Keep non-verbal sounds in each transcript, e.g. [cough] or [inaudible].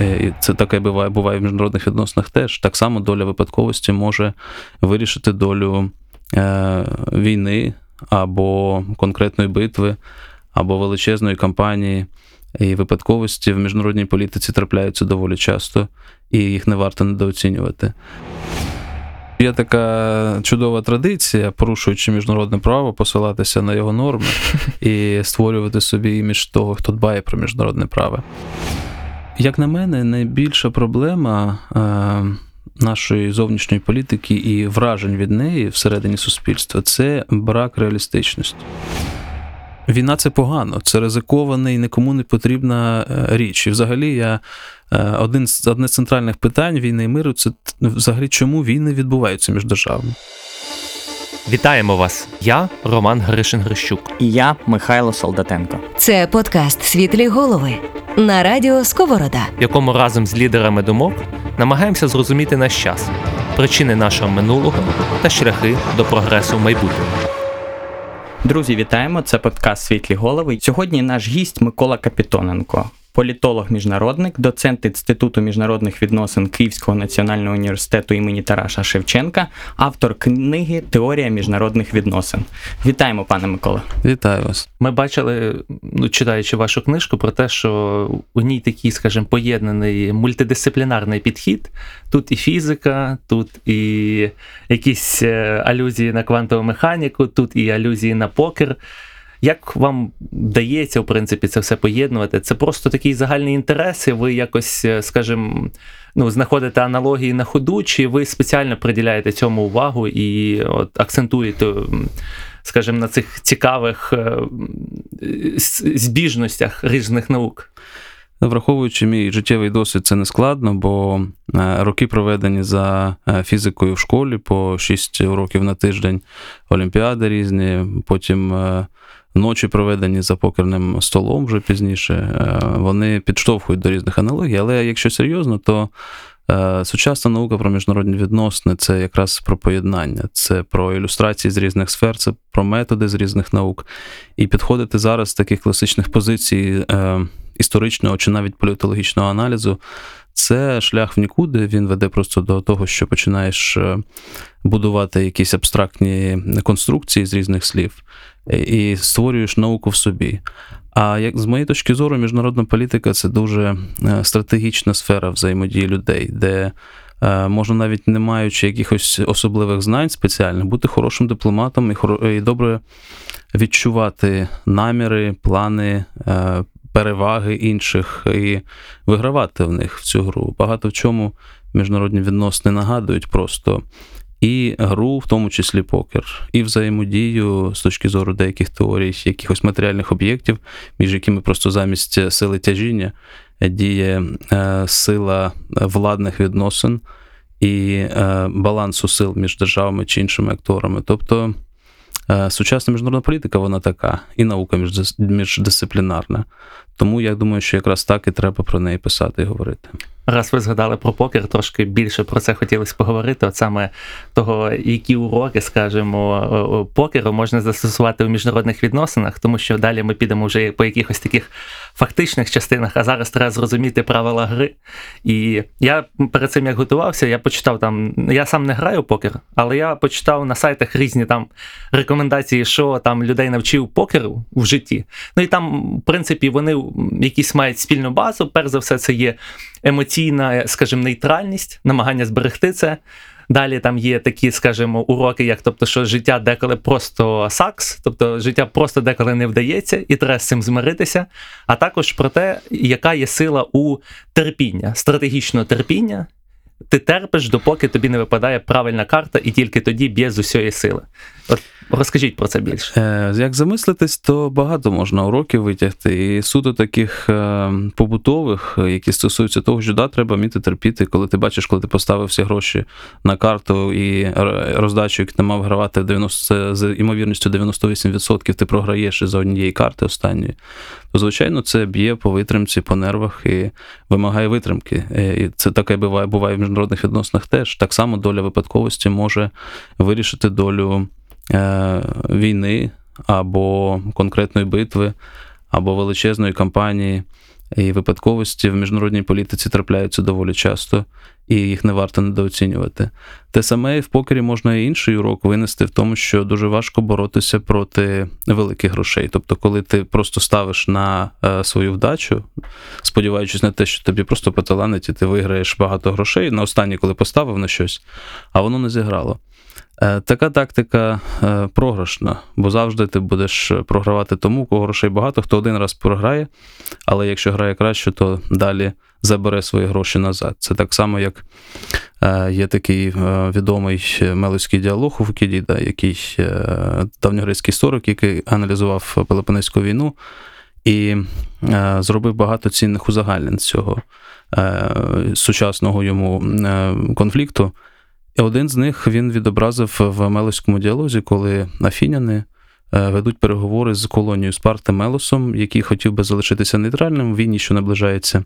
і це таке буває, буває в міжнародних відносинах теж. Так само доля випадковості може вирішити долю е, війни або конкретної битви, або величезної кампанії. І випадковості в міжнародній політиці трапляються доволі часто, і їх не варто недооцінювати. Є така чудова традиція, порушуючи міжнародне право, посилатися на його норми [laughs] і створювати собі імідж того, хто дбає про міжнародне право. Як на мене, найбільша проблема е, нашої зовнішньої політики і вражень від неї всередині суспільства це брак реалістичності. Війна це погано, це ризикована і нікому не потрібна е, річ. І взагалі я е, один з одне з центральних питань війни і миру це взагалі чому війни відбуваються між державами. Вітаємо вас! Я Роман Гришин Грищук. І я Михайло Солдатенко. Це подкаст Світлі голови на радіо Сковорода, в якому разом з лідерами думок намагаємося зрозуміти наш час, причини нашого минулого та шляхи до прогресу в майбутньому. Друзі, вітаємо! Це подкаст Світлі голови. Сьогодні наш гість Микола Капітоненко, політолог-міжнародник, доцент Інституту міжнародних відносин Київського національного університету імені Тараша Шевченка, автор книги Теорія міжнародних відносин. Вітаємо, пане Микола. Вітаю вас. Ми бачили, ну читаючи вашу книжку, про те, що у ній такий, скажімо, поєднаний мультидисциплінарний підхід. Тут і фізика, тут і якісь е, алюзії на квантову механіку, тут і алюзії на покер. Як вам вдається, в принципі, це все поєднувати? Це просто такий загальний інтерес, і ви якось, е, скажімо, ну, знаходите аналогії на ходу, чи ви спеціально приділяєте цьому увагу і от акцентуєте, скажімо, на цих цікавих е, збіжностях різних наук? Враховуючи мій життєвий досвід, це не складно, бо е, роки проведені за фізикою в школі по 6 уроків на тиждень, олімпіади різні, потім ночі проведені за покерним столом вже пізніше, е, вони підштовхують до різних аналогій. Але якщо серйозно, то е, сучасна наука про міжнародні відносини це якраз про поєднання, це про ілюстрації з різних сфер, це про методи з різних наук. І підходити зараз з таких класичних позицій е, історичного чи навіть політологічного аналізу. Це шлях в нікуди, він веде просто до того, що починаєш будувати якісь абстрактні конструкції з різних слів і створюєш науку в собі. А як з моєї точки зору, міжнародна політика це дуже е, стратегічна сфера взаємодії людей, де е, можна навіть не маючи якихось особливих знань спеціальних, бути хорошим дипломатом і добре відчувати наміри, плани, е, переваги інших і вигравати в них в цю гру. Багато в чому міжнародні відносини нагадують просто і гру, в тому числі покер, і взаємодію з точки зору деяких теорій, якихось матеріальних об'єктів, між якими просто замість сили тяжіння діє е, сила владних відносин і е, балансу сил між державами чи іншими акторами. Тобто е, сучасна міжнародна політика, вона така, і наука міждисциплінарна. Тому я думаю, що якраз так і треба про неї писати і говорити. Раз ви згадали про покер, трошки більше про це хотілося поговорити. От саме того, які уроки, скажімо, покеру можна застосувати у міжнародних відносинах, тому що далі ми підемо вже по якихось таких фактичних частинах, а зараз треба зрозуміти правила гри. І я перед цим як готувався, я почитав там. Я сам не граю в покер, але я почитав на сайтах різні там рекомендації, що там людей навчив покеру в житті. Ну і там, в принципі, вони якісь мають спільну базу. Перш за все, це є емоційна, скажімо, нейтральність, намагання зберегти це. Далі там є такі, скажімо, уроки, як тобто, що життя деколи просто сакс, тобто життя просто деколи не вдається, і треба з цим змиритися. А також про те, яка є сила у терпіння, стратегічного терпіння. Ти терпиш, допоки тобі не випадає правильна карта, і тільки тоді б'є з усієї сили. Розкажіть про це більше. Е, як замислитись, то багато можна уроків витягти. І суто таких е, побутових, які стосуються того, що да, треба вміти терпіти, коли ти бачиш, коли ти поставив всі гроші на карту і роздачу, яку ти мав гравати 90, з ймовірністю 98%, ти програєш із однієї карти останньої. То, звичайно, це б'є по витримці, по нервах і вимагає витримки. Е, і це таке буває, буває в міжнародних відносинах теж. Так само доля випадковості може вирішити долю. Е, війни або конкретної битви, або величезної кампанії. І випадковості в міжнародній політиці трапляються доволі часто, і їх не варто недооцінювати. Те саме і в покері можна і інший урок винести в тому, що дуже важко боротися проти великих грошей. Тобто, коли ти просто ставиш на е, свою вдачу, сподіваючись на те, що тобі просто поталанить і ти виграєш багато грошей на останній, коли поставив на щось, а воно не зіграло. Е, Така тактика е, програшна, бо завжди ти будеш програвати тому, у кого грошей багато, хто один раз програє, але якщо грає краще, то далі забере свої гроші назад. Це так само, як е, є такий е, відомий мелоський діалог у Фукідіда, який е, давньогрецький історик, який аналізував Пелопонезьку війну і е, зробив багато цінних узагальнень цього е, сучасного йому е, конфлікту. І один з них він відобразив в Мелоському діалозі, коли афіняни е, ведуть переговори з колонією Спарти Мелосом, який хотів би залишитися нейтральним війні, що наближається.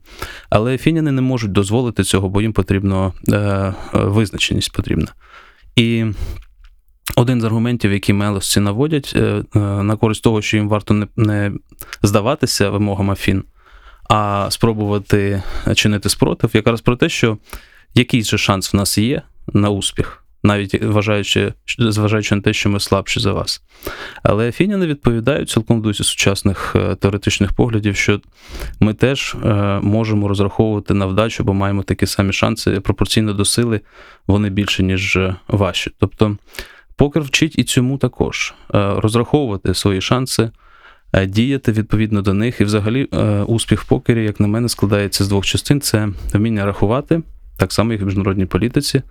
Але афіняни не можуть дозволити цього, бо їм потрібно е, е, визначеність потрібна. І один з аргументів, які мелосці наводять на користь того, що їм варто не здаватися вимогам Афін, а спробувати чинити спротив, якраз про те, що якийсь же шанс в нас є на успіх, навіть вважаючи, зважаючи на те, що ми слабші за вас. Але фіняни відповідають цілком в дусі сучасних е, теоретичних поглядів, що ми теж е, можемо розраховувати на вдачу, бо маємо такі самі шанси пропорційно до сили, вони більше, ніж е, ваші. Тобто покер вчить і цьому також розраховувати свої шанси. Діяти відповідно до них, і взагалі успіх в покері, як на мене, складається з двох частин: це вміння рахувати, так само, як і в міжнародній політиці.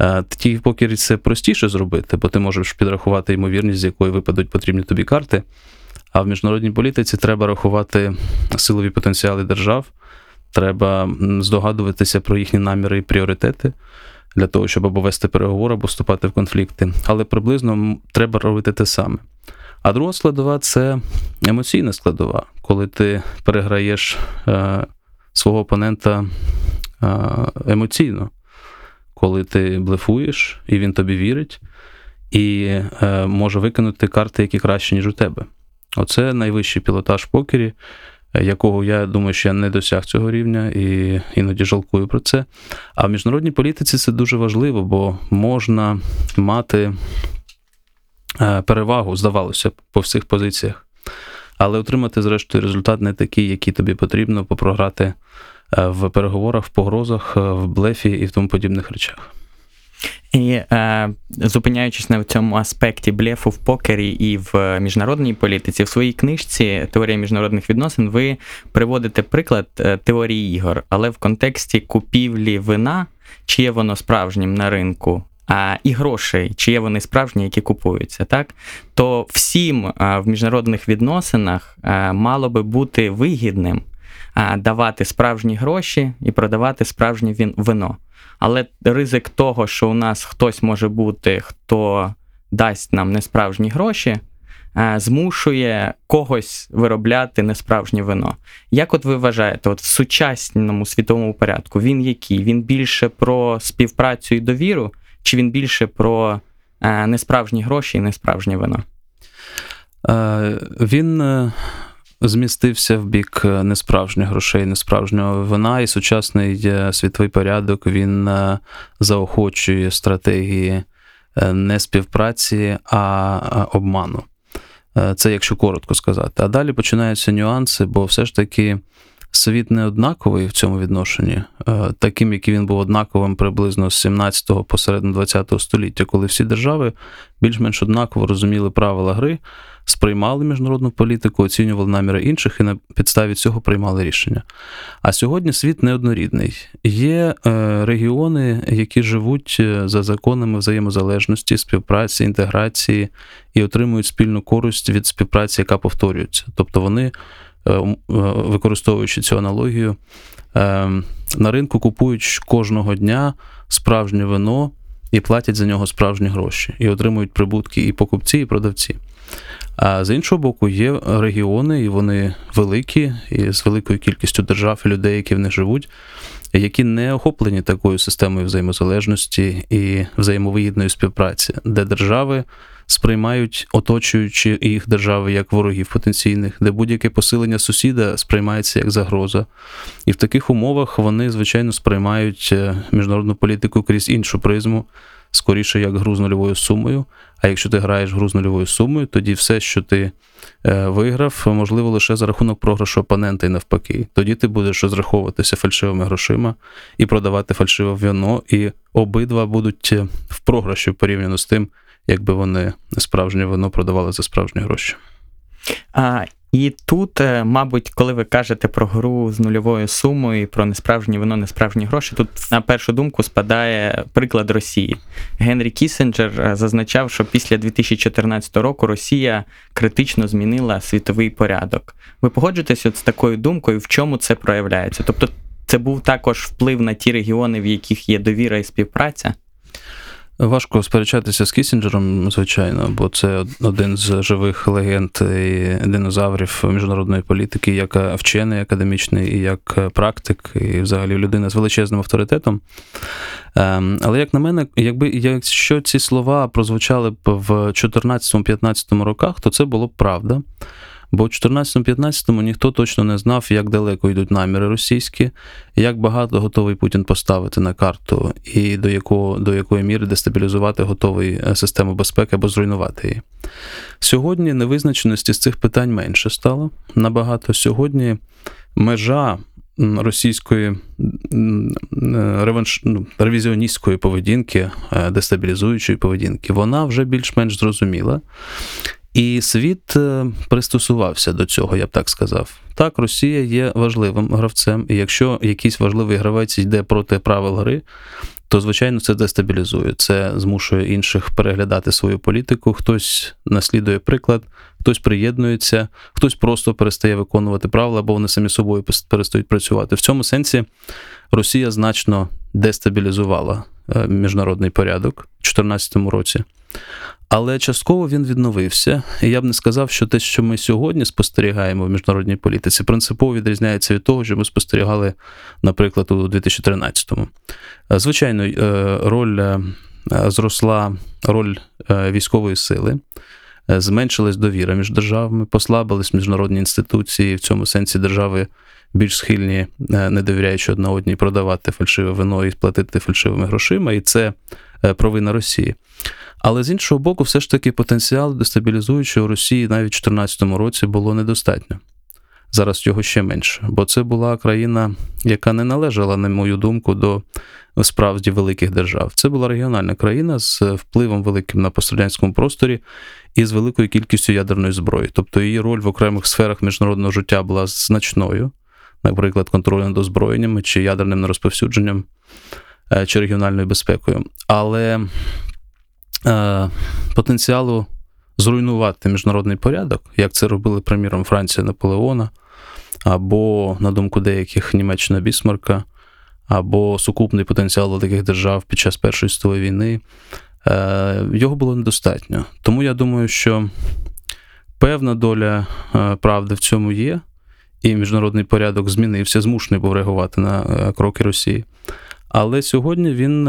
Е, в покері це простіше зробити, бо ти можеш підрахувати ймовірність, з якої випадуть потрібні тобі карти. А в міжнародній політиці треба рахувати силові потенціали держав, треба здогадуватися про їхні наміри і пріоритети для того, щоб або вести переговори, або вступати в конфлікти. Але приблизно треба робити те саме. А друга складова це емоційна складова, коли ти переграєш е, свого опонента емоційно, коли ти блефуєш, і він тобі вірить, і е, може викинути карти, які краще, ніж у тебе. Оце найвищий пілотаж в покері, е, якого я думаю, що я не досяг цього рівня і іноді жалкую про це. А в міжнародній політиці це дуже важливо, бо можна мати е, перевагу, здавалося по всіх позиціях. Але отримати, зрештою, результат не такий, який тобі потрібно, попрограти е, в переговорах, в погрозах, е, в блефі і в тому подібних речах. І е, зупиняючись на цьому аспекті блефу в покері і в е, міжнародній політиці, в своїй книжці Теорія міжнародних відносин ви приводите приклад е, теорії ігор, але в контексті купівлі вина, чи є воно справжнім на ринку, а, і грошей, чи є вони справжні, які купуються, так? То всім в міжнародних відносинах мало би бути вигідним давати справжні гроші і продавати справжнє вино. Але ризик того, що у нас хтось може бути, хто дасть нам несправжні гроші, змушує когось виробляти несправжнє вино. Як от ви вважаєте, от в сучасному світовому порядку він який? Він більше про співпрацю і довіру, чи він більше про несправжні гроші і несправжнє вино? Е, Він е, змістився в бік е, несправжніх грошей, несправжнього вина, і сучасний е, світовий порядок він е, заохочує стратегії не співпраці, а обману. Це якщо коротко сказати. А далі починаються нюанси, бо все ж таки світ не однаковий в цьому відношенні, таким, який він був однаковим приблизно з 17-го по середину 20-го століття, коли всі держави більш-менш однаково розуміли правила гри, сприймали міжнародну політику, оцінювали наміри інших і на підставі цього приймали рішення. А сьогодні світ неоднорідний. Є е, регіони, які живуть е, за законами взаємозалежності, співпраці, інтеграції і отримують спільну користь від співпраці, яка повторюється. Тобто вони, е, використовуючи цю аналогію, на ринку купують кожного дня справжнє вино і платять за нього справжні гроші, і отримують прибутки і покупці, і продавці. А з іншого боку, є регіони, і вони великі, і з великою кількістю держав і людей, які в них живуть, які не охоплені такою системою взаємозалежності і взаємовигідної співпраці, де держави сприймають оточуючи їх держави як ворогів потенційних, де будь-яке посилення сусіда сприймається як загроза. І в таких умовах вони, звичайно, сприймають е, міжнародну політику крізь іншу призму, скоріше як гру з нульовою сумою. А якщо ти граєш гру з нульовою сумою, тоді все, що ти е, виграв, можливо лише за рахунок програшу опонента і навпаки. Тоді ти будеш розраховуватися фальшивими грошима і продавати фальшиве вино, і обидва будуть е, в програші порівняно з тим, якби вони справжнє вино продавали за справжні гроші. А, і тут, е, мабуть, коли ви кажете про гру з нульовою сумою про несправжнє вино, несправжні гроші, тут на першу думку спадає приклад Росії. Генрі Кісінджер е, зазначав, що після 2014 року Росія критично змінила світовий порядок. Ви погоджуєтеся з такою думкою, в чому це проявляється? Тобто, це був також вплив на ті регіони, в яких є довіра і співпраця? Важко сперечатися з Кісінджером, звичайно, бо це один з живих легенд і динозаврів міжнародної політики, як вчений академічний, і як практик, і взагалі людина з величезним авторитетом. Ем, але як на мене, якби якщо ці слова прозвучали б в 2014-2015 роках, то це було б правда. Бо в 14-15 ніхто точно не знав, як далеко йдуть наміри російські, як багато готовий Путін поставити на карту, і до якого, до якої міри дестабілізувати готовий е, систему безпеки або зруйнувати її. Сьогодні невизначеності з цих питань менше стало набагато. Сьогодні межа російської е, реванш... ну, ревізіоністської поведінки, е, дестабілізуючої поведінки, вона вже більш-менш зрозуміла. І світ е, пристосувався до цього, я б так сказав. Так, Росія є важливим гравцем, і якщо якийсь важливий гравець йде проти правил гри, то звичайно це дестабілізує. Це змушує інших переглядати свою політику. Хтось наслідує приклад, хтось приєднується, хтось просто перестає виконувати правила, або вони самі собою перестають працювати. В цьому сенсі Росія значно дестабілізувала е, міжнародний порядок у 2014 році. Але частково він відновився. І я б не сказав, що те, що ми сьогодні спостерігаємо в міжнародній політиці, принципово відрізняється від того, що ми спостерігали, наприклад, у 2013-му. Е, звичайно, е, роль е, зросла роль військової сили. Зменшилась довіра між державами, послабились міжнародні інституції, в цьому сенсі держави більш схильні, не довіряючи одна одній, продавати фальшиве вино і платити фальшивими грошима, і це провина Росії. Але з іншого боку, все ж таки потенціал дестабілізуючого Росії навіть у 2014 році було недостатньо. Зараз його ще менше, бо це була країна, яка не належала, на мою думку, до справді великих держав. Це була регіональна країна з впливом великим на пострадянському просторі і з великою кількістю ядерної зброї. Тобто її роль в окремих сферах міжнародного життя була значною, наприклад, контролем над озброєннями чи ядерним нерозповсюдженням е, чи регіональною безпекою. Але Е, потенціалу зруйнувати міжнародний порядок, як це робили, приміром, Франція Наполеона, або, на думку деяких, Німеччина Бісмарка, або сукупний потенціал великих держав під час Першої світової війни, е, його було недостатньо. Тому я думаю, що певна доля е, правди в цьому є, і міжнародний порядок змінився, змушений був реагувати на кроки Росії. Але сьогодні він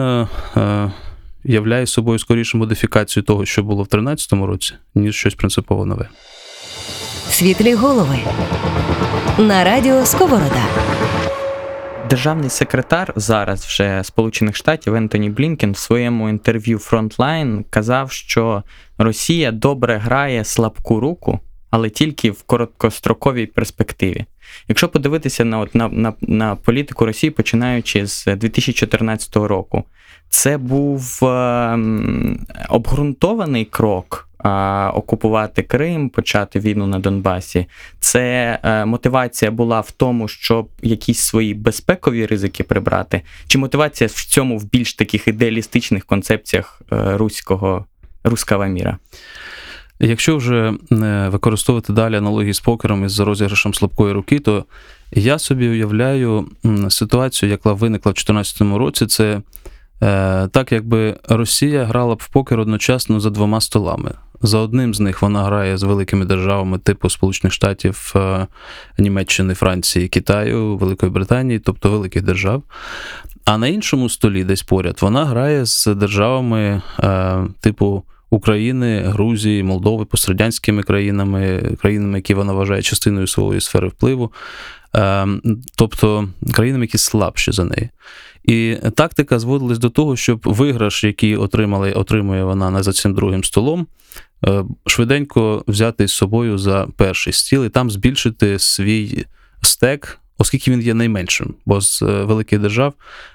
являє собою скоріше модифікацію того, що було в 2013 році, ніж щось принципово нове. Світлі голови на радіо Сковорода. Державний секретар зараз вже Сполучених Штатів Ентоні Блінкен в своєму інтерв'ю Frontline казав, що Росія добре грає слабку руку, але тільки в короткостроковій перспективі. Якщо подивитися на на, на, на політику Росії, починаючи з 2014 року, це був е, обґрунтований крок. Окупувати Крим, почати війну на Донбасі, це е, мотивація була в тому, щоб якісь свої безпекові ризики прибрати, чи мотивація в цьому в більш таких ідеалістичних концепціях е, руського руского міра? Якщо вже використовувати далі аналогії з покером із розіграшем слабкої руки, то я собі уявляю ситуацію, яка виникла в 2014 році, це Е, так, якби Росія грала б в покер одночасно за двома столами. За одним з них вона грає з великими державами типу Сполучених Штатів, е, Німеччини, Франції, Китаю, Великої Британії, тобто великих держав. А на іншому столі, десь поряд, вона грає з державами е, типу України, Грузії, Молдови, пострадянськими країнами, країнами, які вона вважає частиною своєї сфери впливу, е, тобто країнами, які слабші за неї. І тактика зводилась до того, щоб виграш, який отримали, отримує вона за цим другим столом, е, швиденько взяти з собою за перший стіл і там збільшити свій стек, оскільки він є найменшим, бо з е, великих держав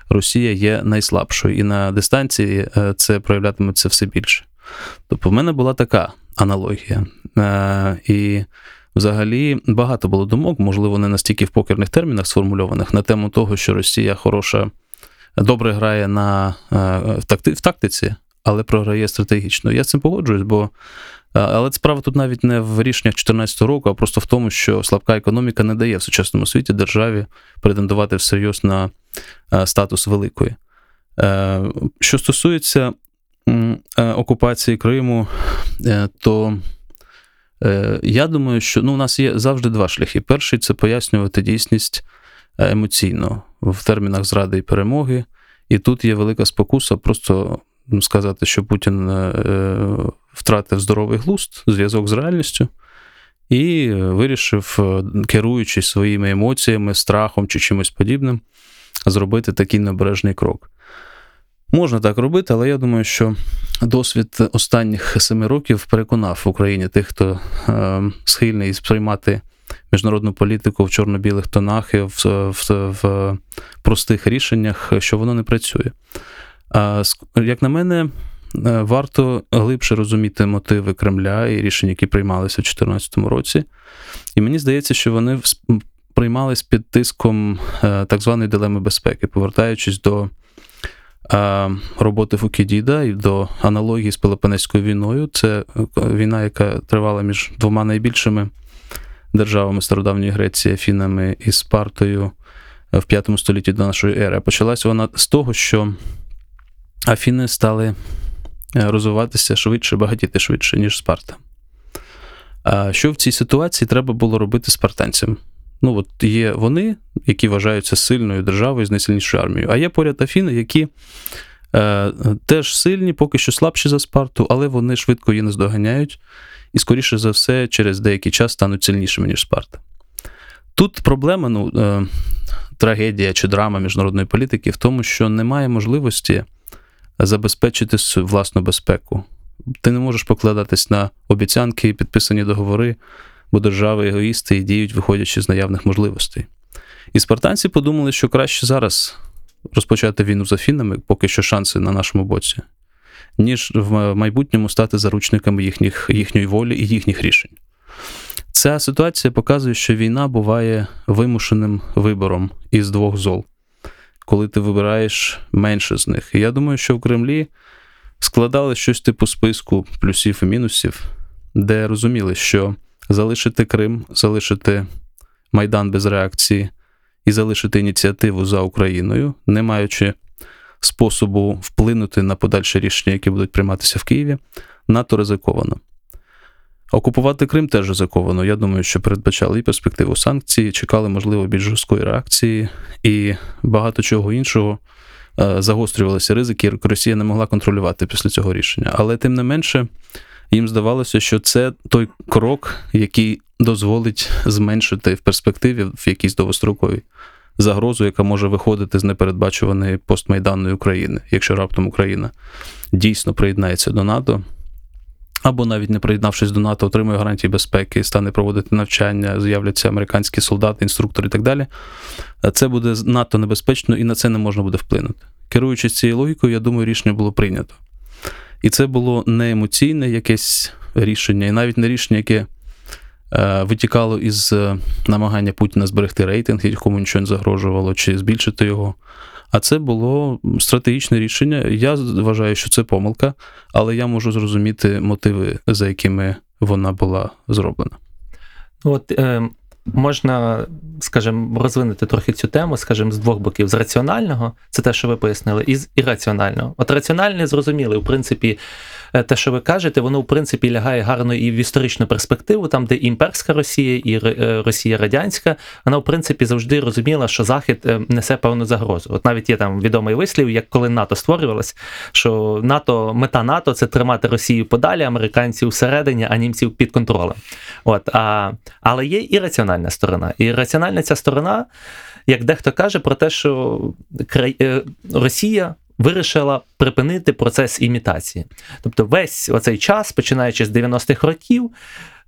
Росія є найслабшою, і на дистанції е, це проявлятиметься все більше. Тобто, в мене була така аналогія. І взагалі багато було думок, можливо, не настільки в покерних термінах сформульованих, на тему того, що Росія хороша добре грає на, е, в, такти, в тактиці, але програє стратегічно. Я з цим погоджуюсь, бо. Е, але справа тут навіть не в рішеннях 2014 року, а просто в тому, що слабка економіка не дає в сучасному світі державі претендувати всерйоз на е, статус великої. Що стосується окупації Криму, то я думаю, що ну, у нас є завжди два шляхи. Перший це пояснювати дійсність емоційно в термінах зради і перемоги. І тут є велика спокуса просто сказати, що Путін е, втратив здоровий глузд, зв'язок з реальністю, і вирішив, е, керуючись своїми емоціями, страхом чи чимось подібним, зробити такий небережний крок. Можна так робити, але я думаю, що досвід останніх семи років переконав в Україні тих, хто е, схильний сприймати міжнародну політику в чорно-білих тонах і в, в, в простих рішеннях, що воно не працює. А, Як на мене, е, варто глибше розуміти мотиви Кремля і рішення, які приймалися у 2014 році. І мені здається, що вони приймались під тиском е, так званої дилеми безпеки, повертаючись до. Роботи Фукідіда і до аналогії з Пелопонезькою війною. Це е, війна, яка тривала між двома найбільшими державами стародавньої Греції, Афінами і Спартою в 5 столітті до нашої ери. Почалася вона з того, що Афіни стали е, розвиватися швидше, багатіти швидше, ніж Спарта. Що в цій ситуації треба було робити спартанцям? Ну, от є вони, які вважаються сильною державою з найсильнішою армією, а є поряд Афіни, які е, теж сильні, поки що слабші за Спарту, але вони швидко її наздоганяють і, скоріше за все, через деякий час стануть сильнішими, ніж Спарта. Тут проблема, ну, е, трагедія чи драма міжнародної політики в тому, що немає можливості забезпечити власну безпеку. Ти не можеш покладатись на обіцянки підписані договори, бо держави егоїсти і діють, виходячи з наявних можливостей. І спартанці подумали, що краще зараз розпочати війну з Афінами, поки що шанси на нашому боці ніж в майбутньому стати заручниками їхніх, їхньої волі і їхніх рішень. Ця ситуація показує, що війна буває вимушеним вибором із двох зол, коли ти вибираєш менше з них. І я думаю, що в Кремлі складали щось типу списку плюсів і мінусів, де розуміли, що залишити Крим, залишити Майдан без реакції і залишити ініціативу за Україною, не маючи способу вплинути на подальше рішення, які будуть прийматися в Києві, надто ризиковано. Окупувати Крим теж ризиковано. Я думаю, що передбачали і перспективу санкцій, чекали, можливо, більш жорсткої реакції, і багато чого іншого е, загострювалися ризики, Росія не могла контролювати після цього рішення. Але тим не менше, їм здавалося, що це той крок, який дозволить зменшити в перспективі в якійсь довгостроковій загрозу, яка може виходити з непередбачуваної постмайданної України, якщо раптом Україна дійсно приєднається до НАТО. Або навіть не приєднавшись до НАТО, отримує гарантії безпеки, стане проводити навчання, з'являться американські солдати, інструктори і так далі. Це буде надто небезпечно і на це не можна буде вплинути. Керуючись цією логікою, я думаю, рішення було прийнято. І це було не емоційне якесь рішення, і навіть не рішення, яке Е, витікало із е, намагання Путіна зберегти рейтинг, якому нічого не загрожувало, чи збільшити його. А це було стратегічне рішення. Я вважаю, що це помилка, але я можу зрозуміти мотиви, за якими вона була зроблена. От е, можна, скажімо, розвинути трохи цю тему, скажімо, з двох боків: з раціонального, це те, що ви пояснили, і з ірраціонального. От раціональне зрозуміли, в принципі, е, те, що ви кажете, воно в принципі лягає гарно і в історичну перспективу, там, де імперська Росія і е, Росія радянська, вона в принципі завжди розуміла, що Захід е, несе певну загрозу. От навіть є там відомий вислів, як коли НАТО створювалось, що НАТО, мета НАТО це тримати Росію подалі, американців всередині, а німців під контролем. От, а, Але є і раціональна сторона. І раціональна ця сторона, як дехто каже, про те, що Росія вирішила припинити процес імітації. Тобто, весь оцей час, починаючи з 90-х років,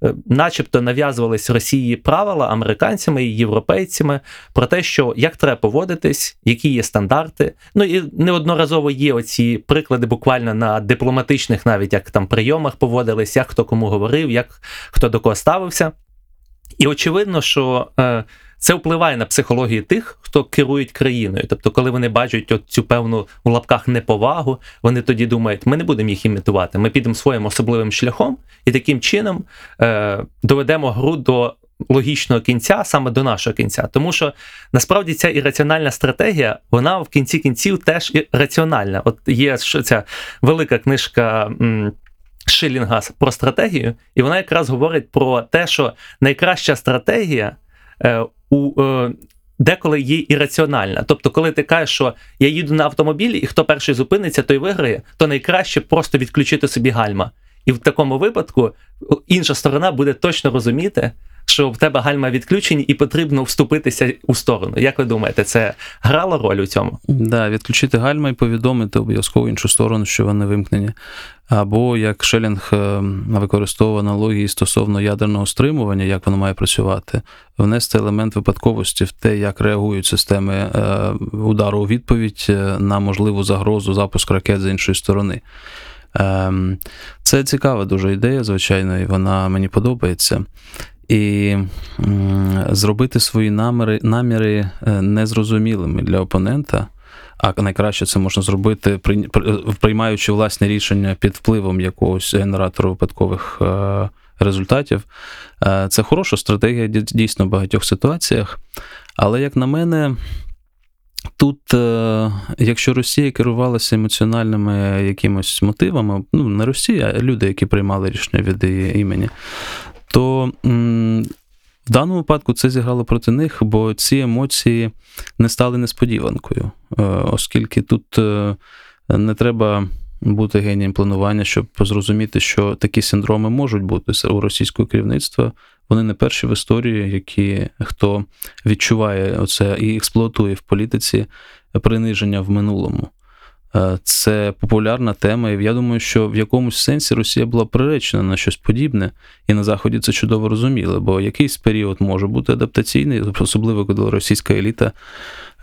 е, начебто нав'язувались Росії правила американцями і європейцями про те, що як треба поводитись, які є стандарти. Ну і неодноразово є оці приклади буквально на дипломатичних, навіть як там прийомах поводились, як хто кому говорив, як хто до кого ставився. І очевидно, що е, це впливає на психологію тих, хто керують країною. Тобто, коли вони бачать от цю певну в лапках неповагу, вони тоді думають, ми не будемо їх імітувати, ми підемо своїм особливим шляхом і таким чином е, доведемо гру до логічного кінця, саме до нашого кінця. Тому що насправді ця ірраціональна стратегія, вона в кінці кінців теж і раціональна. От є що ця велика книжка. М Шилінга про стратегію, і вона якраз говорить про те, що найкраща стратегія е, у е, деколи є ірраціональна. Тобто, коли ти кажеш, що я їду на автомобілі, і хто перший зупиниться, той виграє, то найкраще просто відключити собі гальма. І в такому випадку інша сторона буде точно розуміти, що в тебе гальма відключені і потрібно вступитися у сторону. Як ви думаєте, це грало роль у цьому? Да, відключити гальма і повідомити обов'язково іншу сторону, що вони вимкнені. Або як Шелінг використовував аналогії стосовно ядерного стримування, як воно має працювати, внести елемент випадковості в те, як реагують системи е, удару у відповідь е, на можливу загрозу запуск ракет з іншої сторони. Ем, це цікава дуже ідея, звичайно, і вона мені подобається і зробити свої наміри, наміри е, незрозумілими для опонента. А найкраще це можна зробити, приймаючи власне рішення під впливом якогось генератору випадкових е, результатів. Е, це хороша стратегія дійсно в багатьох ситуаціях. Але, як на мене, тут, якщо Росія керувалася емоціональними якимось мотивами, ну не Росія, а люди, які приймали рішення від її імені, то в даному випадку це зіграло проти них, бо ці емоції не стали несподіванкою, е, оскільки тут е, не треба бути генієм планування, щоб зрозуміти, що такі синдроми можуть бути у російського керівництва. Вони не перші в історії, які хто відчуває оце і експлуатує в політиці приниження в минулому. Е, це популярна тема, і я думаю, що в якомусь сенсі Росія була приречена на щось подібне, і на Заході це чудово розуміли, бо якийсь період може бути адаптаційний, особливо коли російська еліта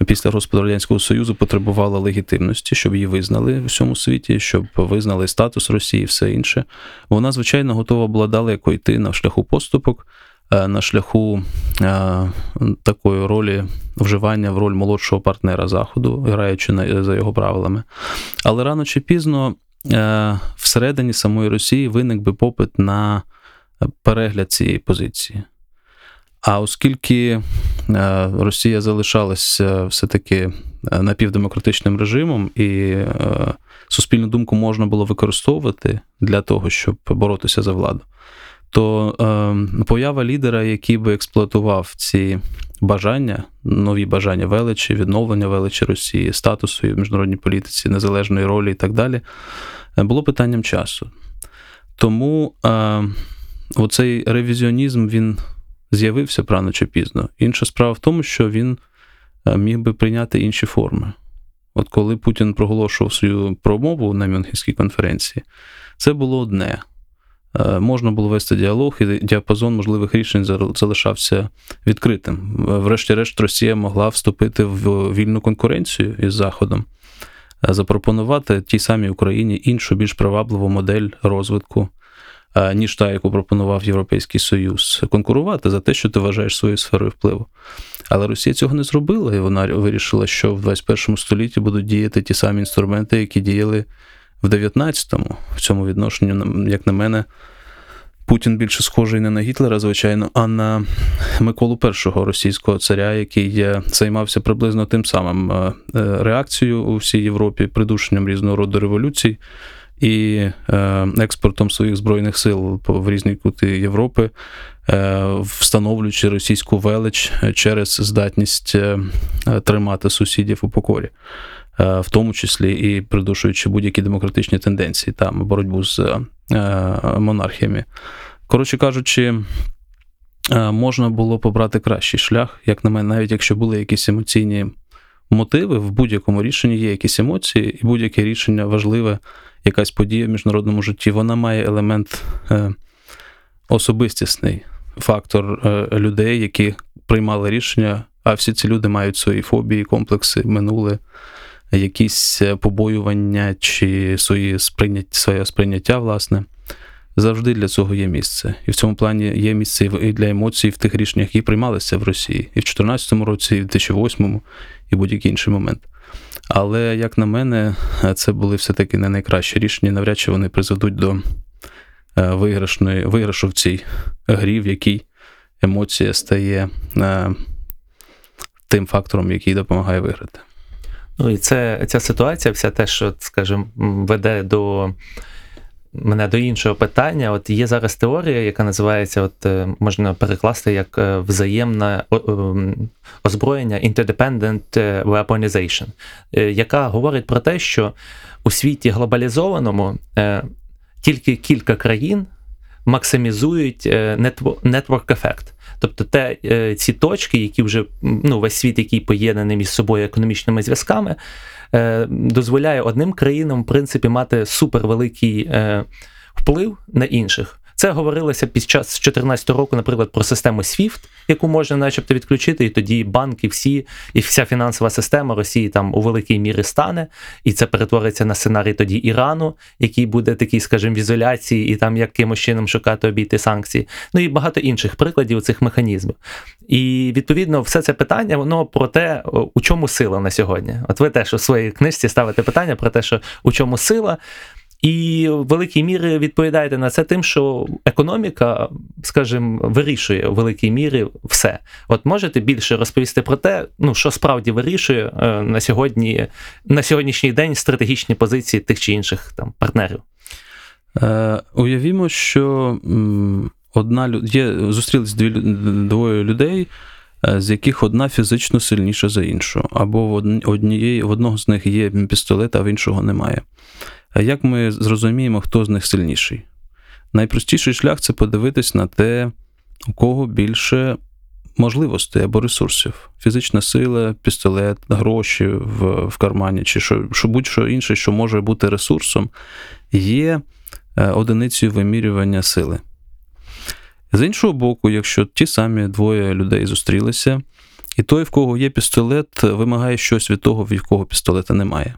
після розпаду Радянського Союзу потребувала легітимності, щоб її визнали в всьому світі, щоб визнали статус Росії і все інше. Вона, звичайно, готова була далеко йти на шляху поступок. Е, на шляху е, такої ролі вживання в роль молодшого партнера Заходу, граючи за його правилами. Але рано чи пізно е, всередині самої Росії виник би попит на перегляд цієї позиції. А оскільки Росія залишалася все-таки напівдемократичним режимом, і суспільну думку можна було використовувати для того, щоб боротися за владу, то е, поява лідера, який би експлуатував ці бажання, нові бажання величі, відновлення величі Росії, статусу в міжнародній політиці, незалежної ролі і так далі, е, було питанням часу. Тому е, оцей ревізіонізм він з'явився рано чи пізно. Інша справа в тому, що він е, міг би прийняти інші форми. От коли Путін проголошував свою промову на Мюнхенській конференції, це було одне. Е, можна було вести діалог, і діапазон можливих рішень залишався відкритим. Врешті-решт, Росія могла вступити в вільну конкуренцію із Заходом, е, запропонувати тій самій Україні іншу, більш привабливу модель розвитку, е, ніж та, яку пропонував Європейський Союз, конкурувати за те, що ти вважаєш своєю сферою впливу. Але Росія цього не зробила, і вона вирішила, що в 21 столітті будуть діяти ті самі інструменти, які діяли в 19-му, в цьому відношенню, як на мене, Путін більше схожий не на Гітлера, звичайно, а на Миколу І російського царя, який е, займався приблизно тим самим е, реакцією у всій Європі, придушенням різного роду революцій і експортом своїх збройних сил в різні кути Європи, встановлюючи російську велич через здатність тримати сусідів у покорі. В тому числі і придушуючи будь-які демократичні тенденції там боротьбу з монархіями. Коротше кажучи, можна було побрати кращий шлях, як на мене, навіть якщо були якісь емоційні мотиви, в будь-якому рішенні є якісь емоції, і будь-яке рішення важливе, якась подія в міжнародному житті, вона має елемент е, особистісний фактор е, людей, які приймали рішення, а всі ці люди мають свої фобії, комплекси, минуле. Якісь побоювання чи свої сприйняття, своє сприйняття, власне завжди для цього є місце. І в цьому плані є місце і для емоцій в тих рішеннях, які приймалися в Росії, і в 2014 році, і в 2008, і будь-який інший момент. Але, як на мене, це були все-таки не найкращі рішення. Навряд чи вони призведуть до е, виграшної, виграшу в цій грі, в якій емоція стає е, тим фактором, який допомагає виграти. Ну і це ця ситуація, вся те, що, скажімо, веде до мене до іншого питання. От є зараз теорія, яка називається, от е, можна перекласти як е, взаємне озброєння Interdependent е, Weaponization, яка говорить про те, що у світі глобалізованому тільки кілька країн максимізують network ефект. Тобто те, ці точки, які вже ну, весь світ, який поєднаний між собою економічними зв'язками, Е, дозволяє одним країнам, в принципі, мати супервеликий е, вплив на інших. Це говорилося під час 2014 року, наприклад, про систему SWIFT, яку можна, начебто, відключити, і тоді банки, всі і вся фінансова система Росії там у великій мірі стане, і це перетвориться на сценарій тоді Ірану, який буде такий, скажімо, в ізоляції, і там якимось чином шукати обійти санкції. Ну і багато інших прикладів цих механізмів. І відповідно, все це питання, воно про те, у чому сила на сьогодні. От ви теж у своїй книжці ставите питання про те, що у чому сила. І в великій мірі відповідаєте на це тим, що економіка, скажімо, вирішує в великій мірі все. От можете більше розповісти про те, ну що справді вирішує е, на сьогодні, на сьогоднішній день стратегічні позиції тих чи інших там партнерів? Е, Уявімо, що одна є зустрілись дві двоє людей. Е, з яких одна фізично сильніша за іншу, або в однієї в одного з них є пістолет, а в іншого немає. Як ми зрозуміємо, хто з них сильніший? Найпростіший шлях це подивитись на те, у кого більше можливостей або ресурсів. Фізична сила, пістолет, гроші в в кармані, чи що, що будь-що інше, що може бути ресурсом, є е, одиницею вимірювання сили. З іншого боку, якщо ті самі двоє людей зустрілися, і той, в кого є пістолет, вимагає щось від того, в кого пістолета немає.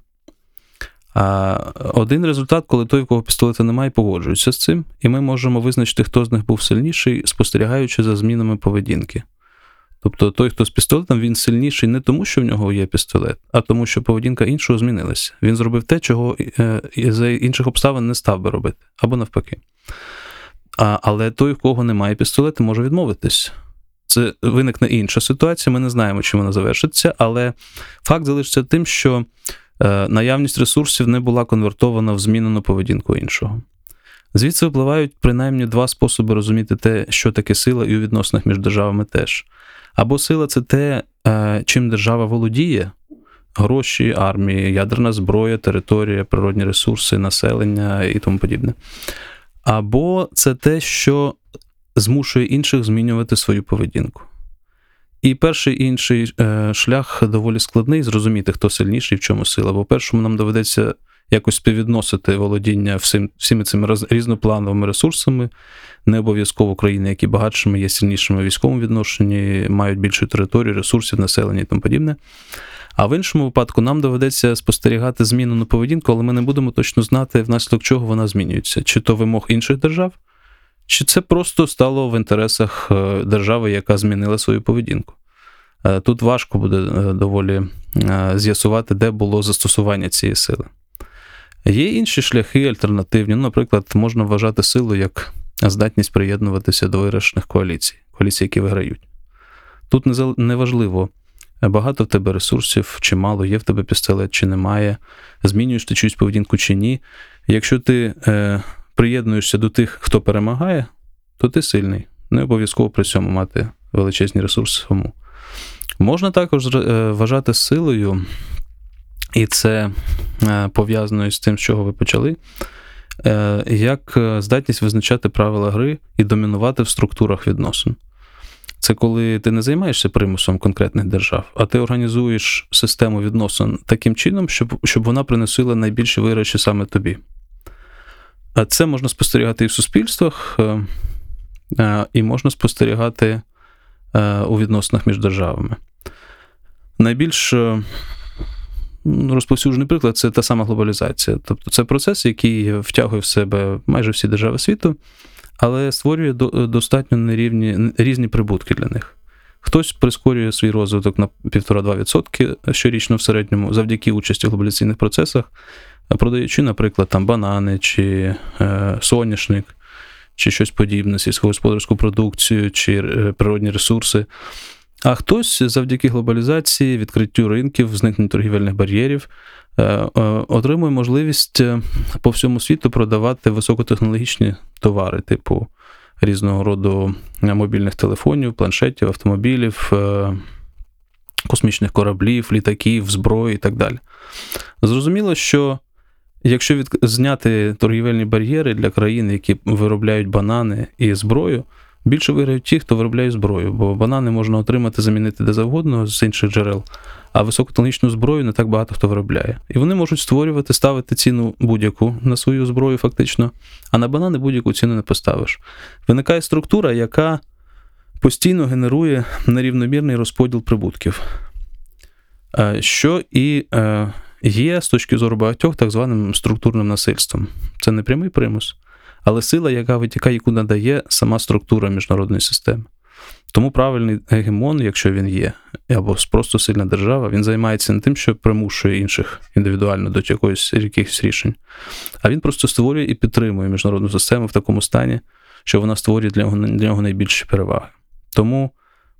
Один результат, коли той, в кого пістолета немає, погоджується з цим, і ми можемо визначити, хто з них був сильніший, спостерігаючи за змінами поведінки. Тобто той, хто з пістолетом, він сильніший не тому, що в нього є пістолет, а тому, що поведінка іншого змінилася. Він зробив те, чого е, за інших обставин не став би робити, або навпаки. А, Але той, в кого немає пістолета, може відмовитись. Це виникне інша ситуація, ми не знаємо, чим вона завершиться, але факт залишиться тим, що наявність ресурсів не була конвертована в змінену поведінку іншого. Звідси впливають принаймні два способи розуміти те, що таке сила, і у відносинах між державами теж. Або сила це те, е, чим держава володіє: гроші, армії, ядерна зброя, територія, природні ресурси, населення і тому подібне. Або це те, що змушує інших змінювати свою поведінку. І перший і інший е, шлях доволі складний зрозуміти, хто сильніший, в чому сила. Бо першому нам доведеться якось співвідносити володіння всім, всіми цими різноплановими ресурсами. Не обов'язково країни, які багатшими, є сильнішими в військовому відношенні, мають більшу територію, ресурсів, населення і тому подібне. А в іншому випадку нам доведеться спостерігати зміну на поведінку, але ми не будемо точно знати, внаслідок чого вона змінюється, чи то вимог інших держав. Чи це просто стало в інтересах е, держави, яка змінила свою поведінку? Е, тут важко буде е, доволі з'ясувати, де було застосування цієї сили. Є інші шляхи альтернативні. Ну, Наприклад, можна вважати силу як здатність приєднуватися до вирішених коаліцій, коаліцій, які виграють. Тут неважливо, багато в тебе ресурсів, чи мало, є в тебе пістолет, чи немає, змінюєш ти чиюсь поведінку чи ні. Якщо ти приєднуєшся до тих, хто перемагає, то ти сильний. Не обов'язково при цьому мати величезні ресурси самому. Можна також е, вважати силою, і це е, пов'язано з тим, з чого ви почали, е, як здатність визначати правила гри і домінувати в структурах відносин. Це коли ти не займаєшся примусом конкретних держав, а ти організуєш систему відносин таким чином, щоб щоб вона приносила найбільші виграші саме тобі. А це можна спостерігати і в суспільствах, і можна спостерігати у відносинах між державами. Найбільш е, розповсюджений приклад це та сама глобалізація. Тобто це процес, який втягує в себе майже всі держави світу, але створює достатньо нерівні, різні прибутки для них. Хтось прискорює свій розвиток на 1,5-2% щорічно в середньому завдяки участі в глобалізаційних процесах, продаючи, наприклад, там банани чи е, соняшник, чи щось подібне, сільськогосподарську продукцію, чи е, природні ресурси. А хтось завдяки глобалізації, відкриттю ринків, зникненню торгівельних бар'єрів е, е, отримує можливість по всьому світу продавати високотехнологічні товари, типу різного роду мобільних телефонів, планшетів, автомобілів, космічних кораблів, літаків, зброї і так далі. Зрозуміло, що якщо від... зняти торгівельні бар'єри для країн, які виробляють банани і зброю. Більше виграють ті, хто виробляє зброю, бо банани можна отримати, замінити де завгодно з інших джерел, а високотехнологічну зброю не так багато хто виробляє. І вони можуть створювати, ставити ціну будь-яку на свою зброю, фактично, а на банани будь-яку ціну не поставиш. Виникає структура, яка постійно генерує нерівномірний розподіл прибутків. Е, що і е, є з точки зору багатьох так званим структурним насильством. Це не прямий примус але сила, яка витікає, яку надає сама структура міжнародної системи. Тому правильний гегемон, якщо він є, або просто сильна держава, він займається не тим, що примушує інших індивідуально до якоїсь якихось рішень, а він просто створює і підтримує міжнародну систему в такому стані, що вона створює для нього, для нього найбільші переваги. Тому,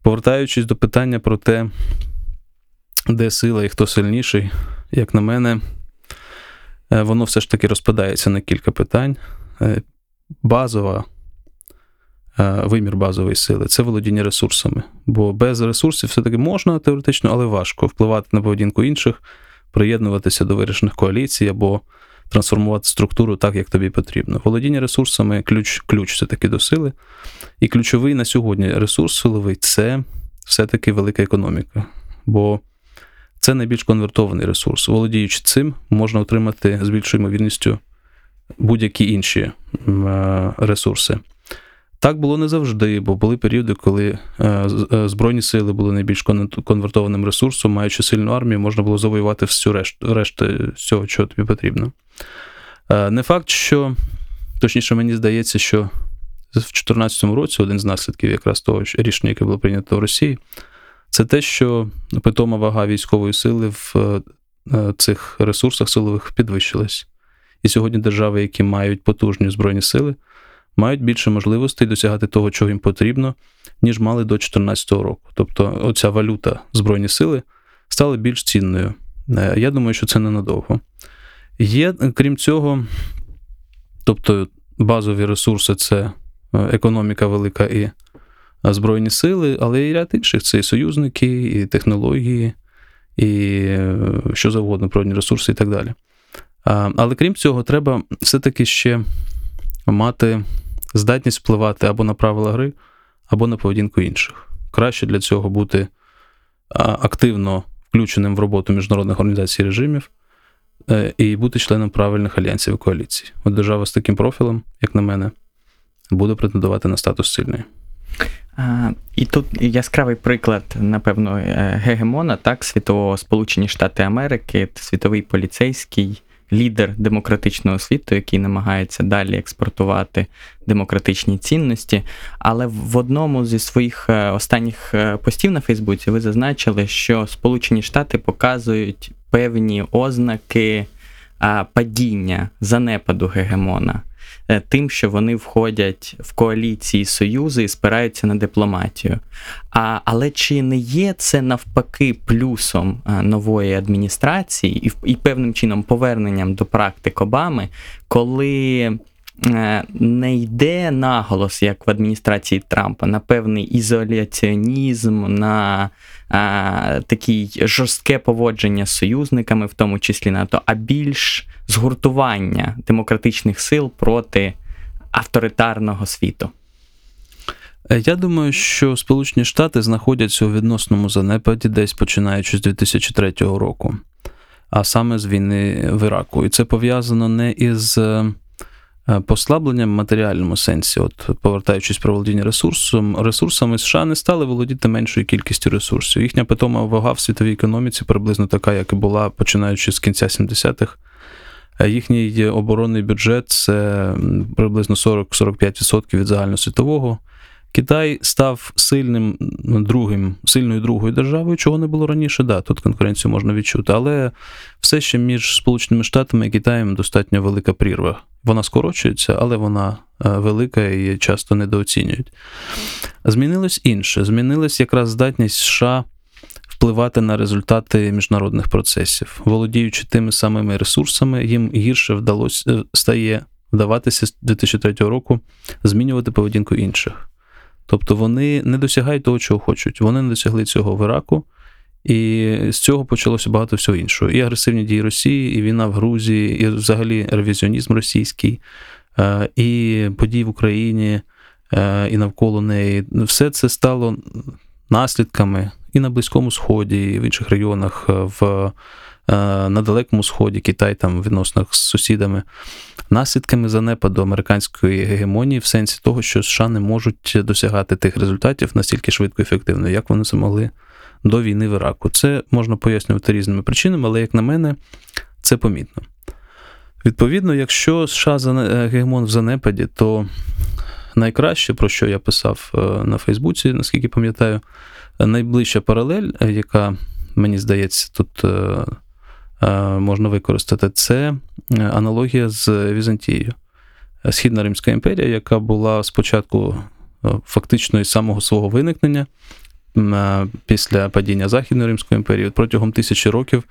повертаючись до питання про те, де сила і хто сильніший, як на мене, е, воно все ж таки розпадається на кілька питань. Е, базова, е, вимір базової сили це володіння ресурсами. Бо без ресурсів все-таки можна теоретично, але важко впливати на поведінку інших, приєднуватися до вирішених коаліцій або трансформувати структуру так, як тобі потрібно. Володіння ресурсами ключ ключ все-таки до сили. І ключовий на сьогодні ресурс силовий це все-таки велика економіка. Бо це найбільш конвертований ресурс. Володіючи цим, можна отримати з більшою ймовірністю будь-які інші е, ресурси. Так було не завжди, бо були періоди, коли е, е, Збройні сили були найбільш конвертованим ресурсом, маючи сильну армію, можна було завоювати всю решту, решту всього, що тобі потрібно. Не факт, що, точніше, мені здається, що в 2014 році один з наслідків якраз того рішення, яке було прийнято в Росії, це те, що питома вага військової сили в цих ресурсах силових підвищилась. І сьогодні держави, які мають потужні збройні сили, мають більше можливостей досягати того, чого їм потрібно, ніж мали до 2014 року. Тобто, оця валюта збройні сили стала більш цінною. Е, я думаю, що це ненадовго. Є, крім цього, тобто базові ресурси це е, економіка велика і е, Збройні сили, але і ряд інших це і союзники, і технології, і що завгодно, природні ресурси і так далі. Але крім цього, треба все-таки ще мати здатність впливати або на правила гри, або на поведінку інших. Краще для цього бути активно включеним в роботу міжнародних організацій режимів е, і бути членом правильних альянсів і коаліцій. От держава з таким профілем, як на мене, буде претендувати на статус сильної. І тут яскравий приклад, напевно, е, гегемона, так, світового Сполучені Штати Америки, світовий поліцейський лідер демократичного світу, який намагається далі експортувати демократичні цінності. Але в одному зі своїх е, останніх е, постів на Фейсбуці ви зазначили, що Сполучені Штати показують певні ознаки падіння занепаду гегемона. Е, тим, що вони входять в коаліції союзи і спираються на дипломатію. А, Але чи не є це навпаки плюсом е, нової адміністрації і, і певним чином поверненням до практик Обами, коли не йде наголос, як в адміністрації Трампа, на певний ізоляціонізм, на а, такі жорстке поводження з союзниками, в тому числі НАТО, а більш згуртування демократичних сил проти авторитарного світу. Е, я думаю, що Сполучені Штати знаходяться у відносному занепаді десь починаючи з 2003 року, а саме з війни в Іраку. І це пов'язано не із Е, послабленням в матеріальному сенсі, от повертаючись про володіння ресурсом, ресурсами США не стали володіти меншою кількістю ресурсів. Їхня питома вага в світовій економіці приблизно така, як і була починаючи з кінця 70-х. Е, їхній оборонний бюджет це приблизно 40-45% від загальносвітового. Китай став сильним другим, сильною другою державою, чого не було раніше. Да, тут конкуренцію можна відчути, але все ще між Сполученими Штатами і Китаєм достатньо велика прірва. Вона скорочується, але вона е, велика і часто недооцінюють. Змінилось інше. Змінилась якраз здатність США впливати на результати міжнародних процесів. Володіючи тими самими ресурсами, їм гірше вдалося е, стає вдаватися з 2003 року змінювати поведінку інших. Тобто вони не досягають того, чого хочуть. Вони не досягли цього в Іраку. І з цього почалося багато всього іншого. І агресивні дії Росії, і війна в Грузії, і взагалі ревізіонізм російський, е, і події в Україні, е, і навколо неї. Все це стало наслідками і на Близькому Сході, і в інших регіонах е, в. На Далекому Сході, Китай там в відносинах з сусідами, наслідками занепаду американської гегемонії в сенсі того, що США не можуть досягати тих результатів настільки швидко і ефективно, як вони це могли до війни в Іраку. Це можна пояснювати різними причинами, але, як на мене, це помітно. Відповідно, якщо США е, гегемон в занепаді, то найкраще, про що я писав е, на Фейсбуці, наскільки пам'ятаю, найближча паралель, е, яка, мені здається, тут можна використати, це аналогія з Візантією. Східна Римська імперія, яка була спочатку фактично із самого свого виникнення після падіння Західної Римської імперії протягом тисячі років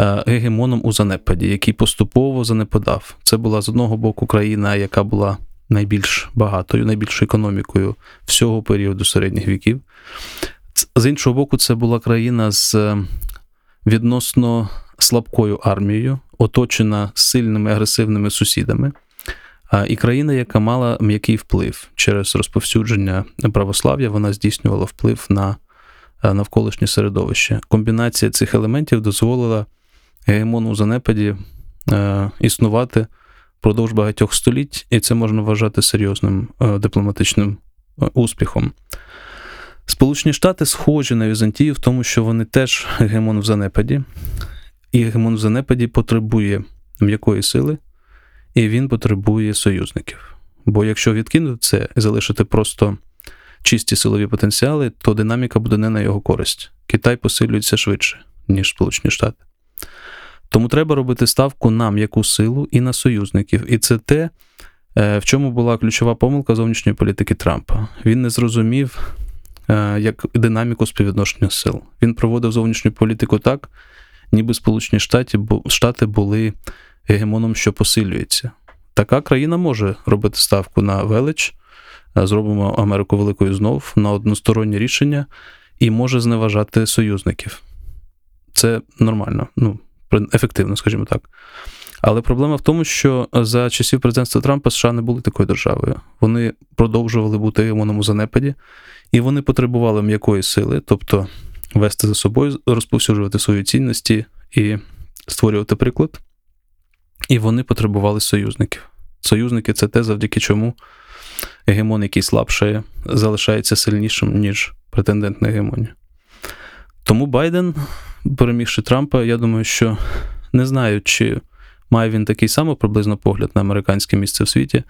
е, гегемоном у занепаді, який поступово занепадав. Це була з одного боку країна, яка була найбільш багатою, найбільшою економікою всього періоду середніх віків. З іншого боку, це була країна з е, відносно слабкою армією, оточена сильними агресивними сусідами і країна, яка мала м'який вплив через розповсюдження православ'я, вона здійснювала вплив на е, навколишнє середовище. Комбінація цих елементів дозволила гегемону занепаді е, існувати впродовж багатьох століть, і це можна вважати серйозним е, дипломатичним успіхом. Сполучені Штати схожі на Візантію в тому, що вони теж гегемон в занепаді, і гегемон в занепаді потребує м'якої сили і він потребує союзників. Бо якщо відкинути це і залишити просто чисті силові потенціали, то динаміка буде не на його користь. Китай посилюється швидше, ніж Сполучені Штати. Тому треба робити ставку на м'яку силу і на союзників. І це те, е, в чому була ключова помилка зовнішньої політики Трампа. Він не зрозумів е, як динаміку співвідношення сил. Він проводив зовнішню політику так, ніби Сполучені Штати були гегемоном, що посилюється. Така країна може робити ставку на велич, е, зробимо Америку великою знов на одностороннє рішення і може зневажати союзників. Це нормально, ну, ефективно, скажімо так. Але проблема в тому, що за часів президентства Трампа США не були такою державою. Вони продовжували бути гегемоном у занепаді, і вони потребували м'якої сили, тобто вести за собою, розповсюджувати свої цінності і створювати приклад і вони потребували союзників. Союзники це те, завдяки чому гегемон, який слабшає, залишається сильнішим, ніж претендент на гегемонію. Тому Байден, перемігши Трампа, я думаю, що не знаю, чи має він такий самий приблизно погляд на американське місце в світі,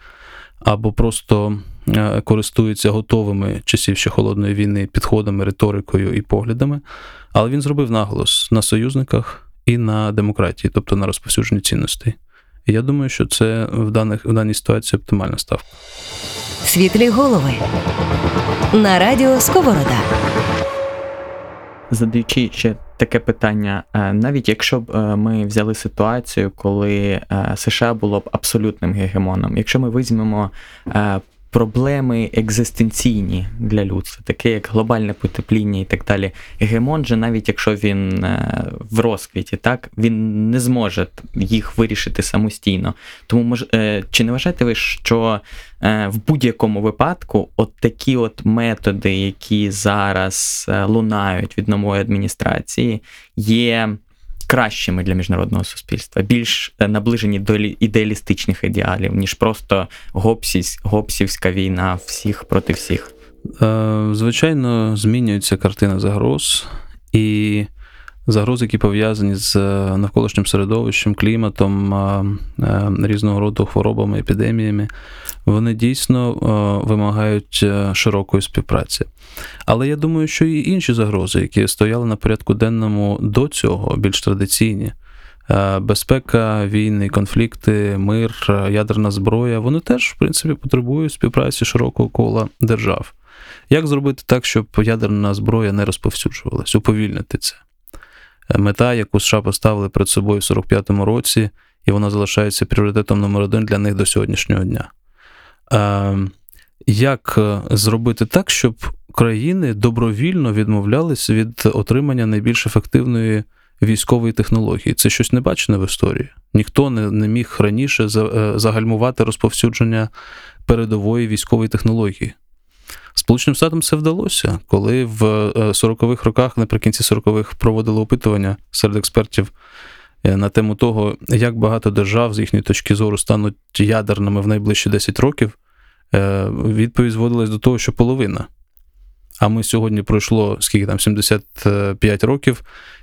або просто е, користується готовими часів ще холодної війни підходами, риторикою і поглядами. Але він зробив наголос на союзниках і на демократії, тобто на розповсюдженні цінностей. І я думаю, що це в, даних, в даній ситуації оптимальна ставка. Світлі голови на радіо Сковорода. Задаючи ще таке питання, е, навіть якщо б е, ми взяли ситуацію, коли е, США було б абсолютним гегемоном, якщо ми візьмемо проблеми екзистенційні для людства, таке як глобальне потепління і так далі, гегемон же, навіть якщо він е, в розквіті, так він не зможе їх вирішити самостійно. Тому мож, е, чи не вважаєте ви, що е, в будь-якому випадку от такі от методи, які зараз лунають від нової адміністрації, є кращими для міжнародного суспільства, більш е, наближені до ідеалістичних ідеалів, ніж просто гопсівсь, гопсівська війна всіх проти всіх. Е, Звичайно, змінюється картина загроз, і загрози, які пов'язані з е, навколишнім середовищем, кліматом, різного роду хворобами, епідеміями, вони дійсно е, вимагають е, широкої співпраці. Але я думаю, що і інші загрози, які стояли на порядку денному до цього, більш традиційні. е, Безпека, війни, конфлікти, мир, ядерна зброя, вони теж, в принципі, потребують співпраці широкого кола держав. Як зробити так, щоб ядерна зброя не розповсюджувалась, уповільнити це? Мета, яку США поставили перед собою в 45-му році, і вона залишається пріоритетом номер один для них до сьогоднішнього дня. Е, Як е, зробити так, щоб країни добровільно відмовлялись від отримання найбільш ефективної військової технології? Це щось не бачене в історії. Ніхто не, не міг раніше е, загальмувати розповсюдження передової військової технології. Сполученим Штатам це вдалося, коли в е, 40-х роках, наприкінці 40-х, проводили опитування серед експертів е, на тему того, як багато держав з їхньої точки зору стануть ядерними в найближчі 10 років. Е, Відповідь зводилась до того, що половина. А ми сьогодні пройшло скільки там 75 років,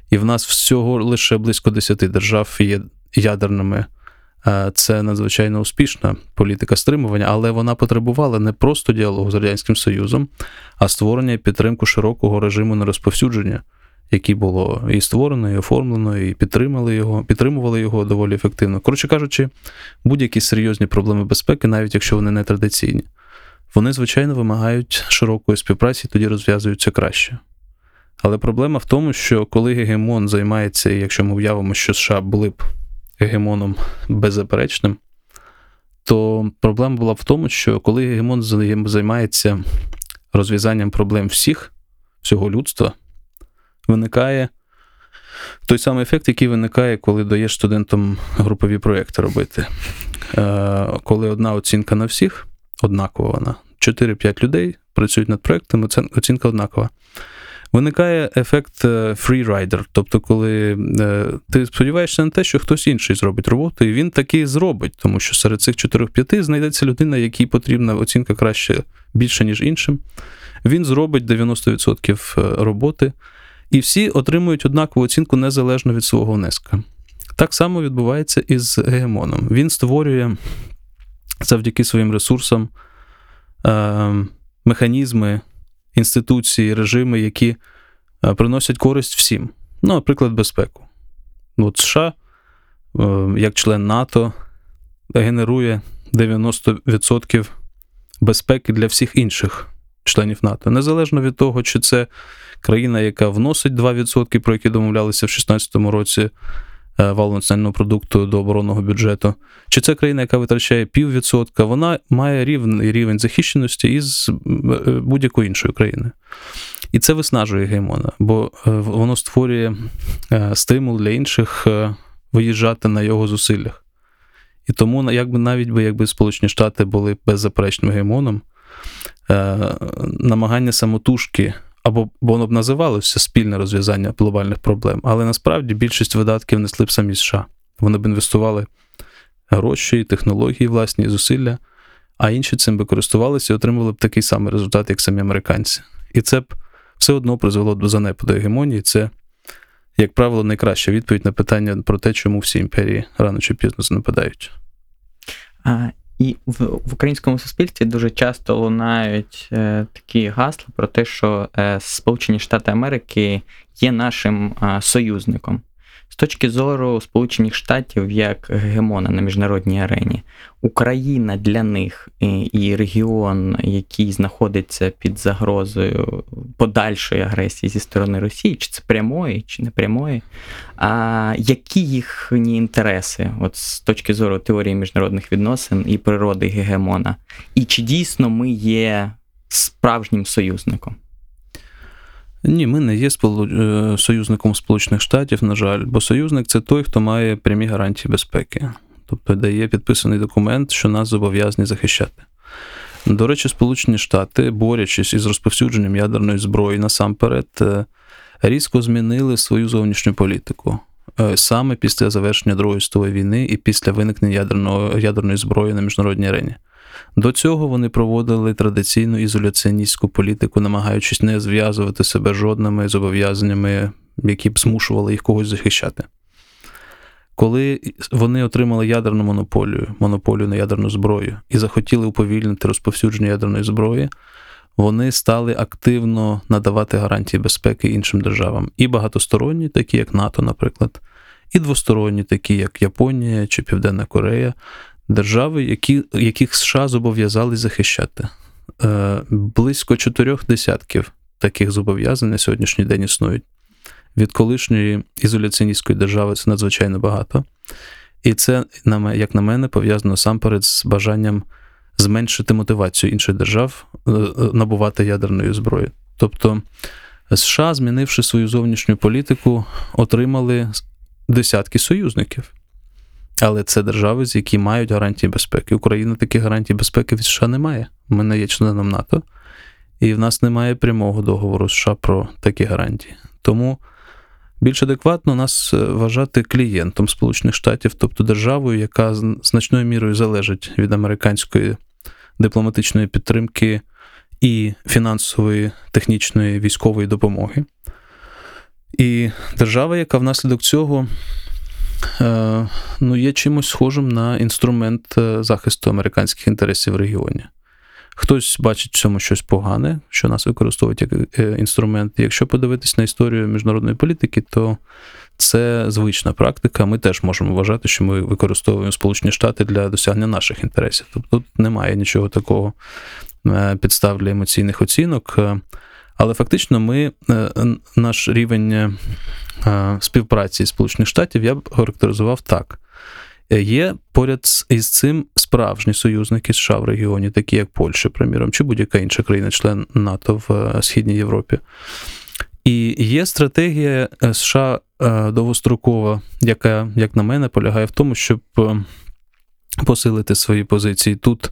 і в нас всього лише близько 10 держав є ядерними. Е, Це надзвичайно успішна політика стримування, але вона потребувала не просто діалогу з Радянським Союзом, а створення і підтримку широкого режиму нерозповсюдження, який було і створено, і оформлено, і підтримали його, підтримували його доволі ефективно. Коротше кажучи, будь-які серйозні проблеми безпеки, навіть якщо вони не традиційні, вони, звичайно, вимагають широкої співпраці, і тоді розв'язуються краще. Але проблема в тому, що коли гегемон займається, якщо ми уявимо, що США були б гегемоном беззаперечним, то проблема була в тому, що коли гегемон займається розв'язанням проблем всіх, всього людства, виникає той самий ефект, який виникає, коли даєш студентам групові проєкти робити. Е, Коли одна оцінка на всіх, однакова вона, 4-5 людей працюють над проєктами, оцінка однакова. Виникає ефект е, freerider, тобто, коли е, ти сподіваєшся на те, що хтось інший зробить роботу, і він таки зробить, тому що серед цих 4-5 знайдеться людина, якій потрібна оцінка краще більше, ніж іншим. Він зробить 90% роботи, і всі отримують однакову оцінку незалежно від свого внеска. Так само відбувається і з гегемоном. Він створює завдяки своїм ресурсам е, механізми, інституції, режими, які е, приносять користь всім. Ну, наприклад, безпеку. От США, е, як член НАТО, генерує 90% безпеки для всіх інших членів НАТО. Незалежно від того, чи це країна, яка вносить 2%, про які домовлялися в 2016 році е, валового національного продукту до оборонного бюджету, чи це країна, яка витрачає піввідсотка, вона має рівний рівень захищеності із е, будь-якої іншої країни. І це виснажує геймона, бо е, воно створює стимул для інших виїжджати на його зусиллях. І тому, якби навіть би якби Сполучені Штати були беззаперечним геймоном, е, намагання самотужки або бо воно б називалося спільне розв'язання глобальних проблем, але насправді більшість видатків несли б самі США. Вони б інвестували гроші, технології, власні зусилля, а інші цим би користувалися і отримували б такий самий результат, як самі американці. І це б все одно призвело до занепаду гегемонії. Це, як правило, найкраща відповідь на питання про те, чому всі імперії рано чи пізно занепадають. І в, в українському суспільстві дуже часто лунають е, такі гасла про те, що е, Сполучені Штати Америки є нашим е, союзником. Точки зору Сполучених Штатів як гегемона на міжнародній арені, Україна для них і, регіон, який знаходиться під загрозою подальшої агресії зі сторони Росії, чи це прямої, чи не прямої, а які їхні інтереси, от з точки зору теорії міжнародних відносин і природи гегемона, і чи дійсно ми є справжнім союзником? Ні, ми не є е, союзником Сполучених Штатів, на жаль, бо союзник це той, хто має прямі гарантії безпеки, тобто дає підписаний документ, що нас зобов'язані захищати. До речі, Сполучені Штати, борючись із розповсюдженням ядерної зброї насамперед, е, різко змінили свою зовнішню політику. Е, Саме після завершення Другої світової війни і після виникнення ядерної зброї на міжнародній арені. До цього вони проводили традиційну ізоляціоністську політику, намагаючись не зв'язувати себе жодними зобов'язаннями, які б змушували їх когось захищати. Коли вони отримали ядерну монополію, монополію на ядерну зброю і захотіли уповільнити розповсюдження ядерної зброї, вони стали активно надавати гарантії безпеки іншим державам. І багатосторонні, такі як НАТО, наприклад, і двосторонні, такі як Японія чи Південна Корея, держави, які, яких США зобов'язались захищати. Е, близько чотирьох десятків таких зобов'язань на сьогоднішній день існують. Від колишньої ізоляціоністської держави це надзвичайно багато. І це, як на мене, пов'язано сам з бажанням зменшити мотивацію інших держав е, е, набувати ядерної зброї. Тобто США, змінивши свою зовнішню політику, отримали десятки союзників. Але це держави, з які мають гарантії безпеки. Україна таких гарантій безпеки від США не має. Ми не є членом НАТО, і в нас немає прямого договору США про такі гарантії. Тому більш адекватно нас е, вважати клієнтом Сполучених Штатів, тобто державою, яка значною мірою залежить від американської дипломатичної підтримки і фінансової, технічної, військової допомоги. І держава, яка внаслідок цього ну, є чимось схожим на інструмент е, захисту американських інтересів в регіоні. Хтось бачить в цьому щось погане, що нас використовують як е, інструмент. Якщо подивитись на історію міжнародної політики, то це звична практика. Ми теж можемо вважати, що ми використовуємо Сполучені Штати для досягнення наших інтересів. Тобто тут немає нічого такого е, підстав для емоційних оцінок. Але фактично, ми е, наш рівень е, е, співпраці Сполучених Штатів я б характеризував так. Є поряд із цим справжні союзники США в регіоні, такі як Польща, приміром, чи будь-яка інша країна-член НАТО в Східній Європі. І є стратегія США довгострокова, яка, як на мене, полягає в тому, щоб посилити свої позиції тут,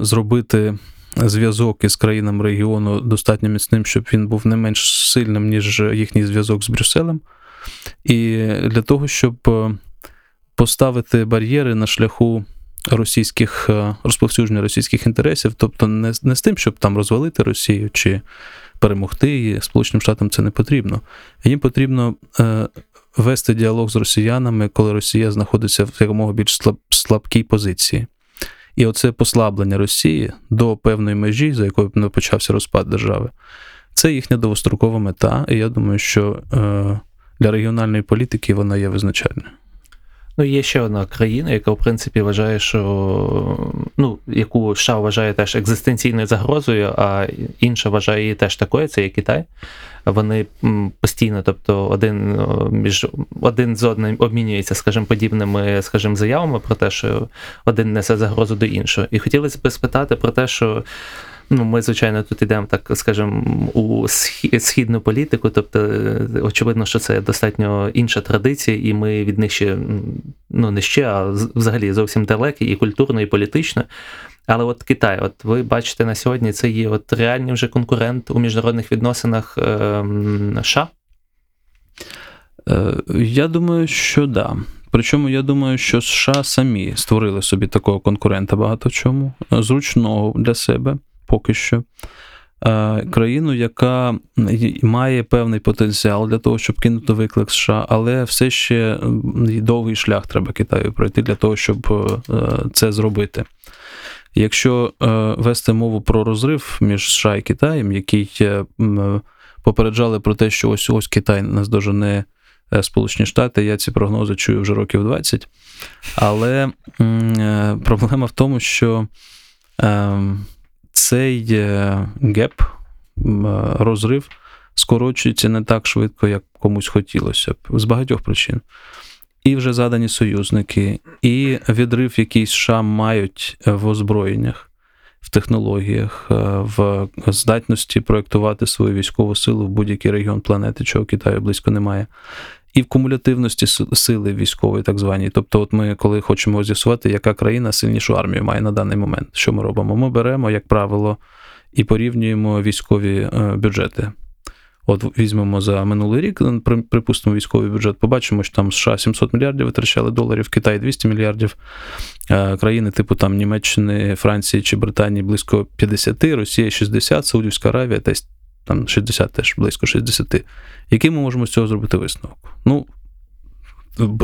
зробити зв'язок із країнами регіону достатньо міцним, щоб він був не менш сильним, ніж їхній зв'язок з Брюсселем. І для того, щоб е, поставити бар'єри на шляху російських е, розповсюдження російських інтересів, тобто не, не з тим, щоб там розвалити Росію чи перемогти її, Сполученим Штатам це не потрібно. Їм потрібно е, вести діалог з росіянами, коли Росія знаходиться в якомога більш слаб, слабкій позиції. І оце послаблення Росії до певної межі, за якою не почався розпад держави, це їхня довгострокова мета. І я думаю, що е, для регіональної політики вона є визначальною. Ну, є ще одна країна, яка, в принципі, вважає, що ну, яку США вважає теж екзистенційною загрозою, а інша вважає її теж такою, це є Китай. Вони постійно, тобто, один між один з одним обмінюється, скажімо, подібними, скажімо, заявами про те, що один несе загрозу до іншого. І хотілося б спитати про те, що. Ну, ми, звичайно, тут йдемо, так скажемо, у східну політику, тобто, е, очевидно, що це достатньо інша традиція, і ми від них ще ну не ще, а взагалі зовсім далекі, і культурно, і політично. Але от Китай, от ви бачите на сьогодні, це є от реальний вже конкурент у міжнародних відносинах е, США. Е, Я думаю, що да. Причому я думаю, що США самі створили собі такого конкурента багато чому, е, зручного для себе поки що. Е, Країну, яка має певний потенціал для того, щоб кинути виклик США, але все ще довгий шлях треба Китаю пройти для того, щоб е, це зробити. Якщо е, вести мову про розрив між США і Китаєм, який попереджали про те, що ось ось Китай наздожене Сполучені Штати. Я ці прогнози чую вже років 20. Але проблема в тому, що цей геп, розрив скорочується не так швидко, як комусь хотілося б, з багатьох причин. І вже задані союзники, і відрив, який США мають в озброєннях в технологіях, е, в здатності проєктувати свою військову силу в будь-який регіон планети, чого Китаю близько немає. І в кумулятивності сили військової, так званій. Тобто, от ми, коли хочемо з'ясувати, яка країна сильнішу армію має на даний момент, що ми робимо? Ми беремо, як правило, і порівнюємо військові е, бюджети. От візьмемо за минулий рік, припустимо, військовий бюджет, побачимо, що там США 700 мільярдів витрачали доларів, Китай 200 мільярдів, е, країни типу там Німеччини, Франції чи Британії близько 50, Росія 60, Саудівська Аравія десь там 60 теж близько 60. Який ми можемо з цього зробити висновок? Ну,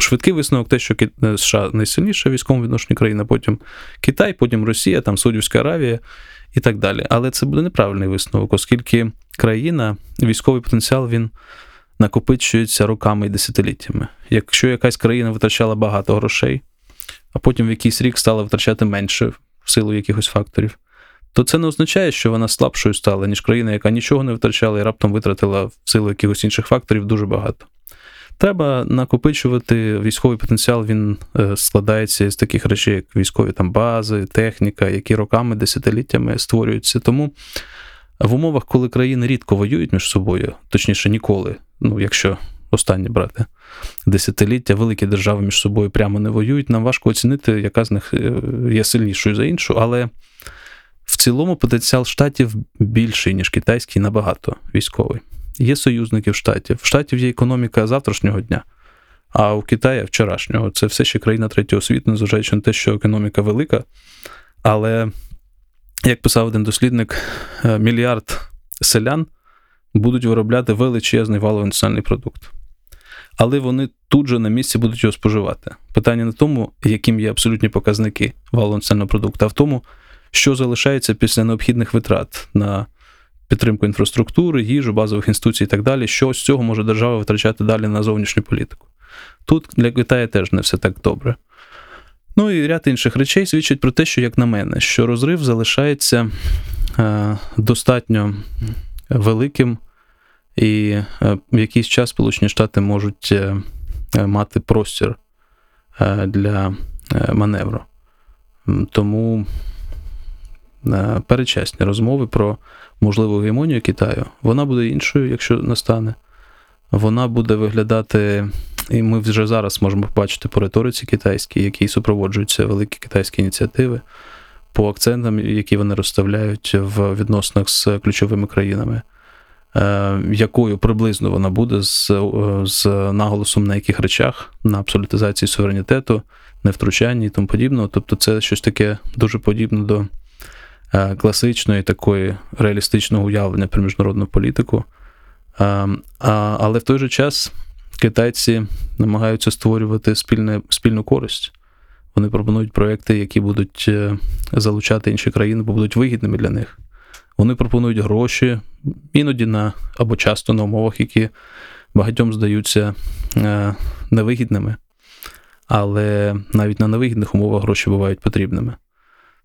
швидкий висновок, те, що е, США найсильніша військовому відношенні країна, потім Китай, потім Росія, там Саудівська Аравія і так далі. Але це буде неправильний висновок, оскільки країна, військовий потенціал він накопичується роками і десятиліттями. Якщо якась країна витрачала багато грошей, а потім в якийсь рік стала витрачати менше в силу якихось факторів, то це не означає, що вона слабшою стала, ніж країна, яка нічого не витрачала і раптом витратила в силу якихось інших факторів дуже багато. Треба накопичувати військовий потенціал, він е, складається з таких речей, як військові там бази, техніка, які роками, десятиліттями створюються. Тому в умовах, коли країни рідко воюють між собою, точніше ніколи, ну якщо останні брати десятиліття, великі держави між собою прямо не воюють, нам важко оцінити, яка з них е, є сильнішою за іншу, але цілому потенціал штатів більший, ніж китайський, набагато військовий. Є союзники в штатів. В штатів є економіка завтрашнього дня, а у Китаї вчорашнього. Це все ще країна третього світу, незважаючи на те, що економіка велика. Але як писав один дослідник, е, мільярд селян будуть виробляти величезний валовий національний продукт. Але вони тут же на місці будуть його споживати. Питання не в тому, яким є абсолютні показники валового національного продукту, а в тому, що залишається після необхідних витрат на підтримку інфраструктури, їжу, базових інституцій і так далі, що з цього може держава витрачати далі на зовнішню політику. Тут для Китаю теж не все так добре. Ну і ряд інших речей свідчить про те, що, як на мене, що розрив залишається е, достатньо великим, і е, в якийсь час Сполучені Штати можуть е, мати простір для маневру. Тому перечесні розмови про можливу гемонію Китаю, вона буде іншою, якщо настане. Вона буде виглядати і ми вже зараз можемо побачити по риториці китайській, які супроводжуються великі китайські ініціативи, по акцентам, які вони розставляють в відносинах з ключовими країнами, е, якою приблизно вона буде з, з наголосом на яких речах, на абсолютизації суверенітету, невтручанні і тому подібного. Тобто, це щось таке дуже подібне до класичної такої реалістичного уявлення про міжнародну політику. Е, але в той же час китайці намагаються створювати спільне, спільну користь. Вони пропонують проекти, які будуть е, залучати інші країни, бо будуть вигідними для них. Вони пропонують гроші іноді на або часто на умовах, які багатьом здаються е, невигідними. Але навіть на невигідних умовах гроші бувають потрібними.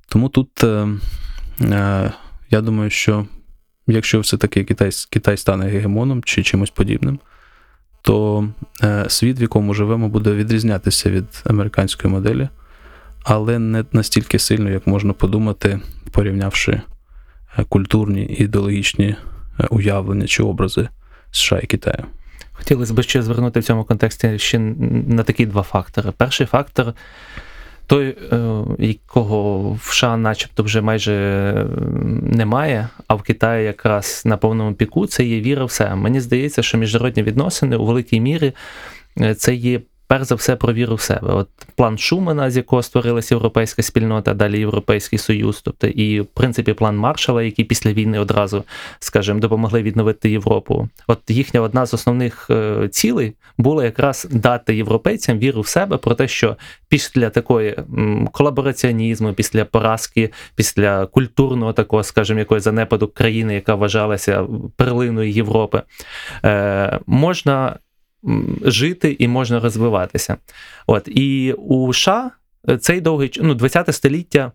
Тому тут е, я думаю, що якщо все-таки Китай, Китай стане гегемоном чи чимось подібним, то е, світ, в якому живемо, буде відрізнятися від американської моделі, але не настільки сильно, як можна подумати, порівнявши е, культурні ідеологічні е, уявлення чи образи США і Китаю. Хотілося б ще звернути в цьому контексті ще на такі два фактори. Перший фактор той, е, якого в США начебто вже майже немає, а в Китаї якраз на повному піку, це є віра в себе. Мені здається, що міжнародні відносини у великій мірі е, це є перш за все про віру в себе. От план Шумана, з якого створилася європейська спільнота, далі Європейський Союз, тобто і в принципі план Маршала, який після війни одразу, скажімо, допомогли відновити Європу. От їхня одна з основних е, цілей була якраз дати європейцям віру в себе про те, що після такої колабораціонізму, після поразки, після культурного такого, скажімо, якогось занепаду країни, яка вважалася перлиною Європи, е, можна жити і можна розвиватися. От і у США цей довгий ну, 20 століття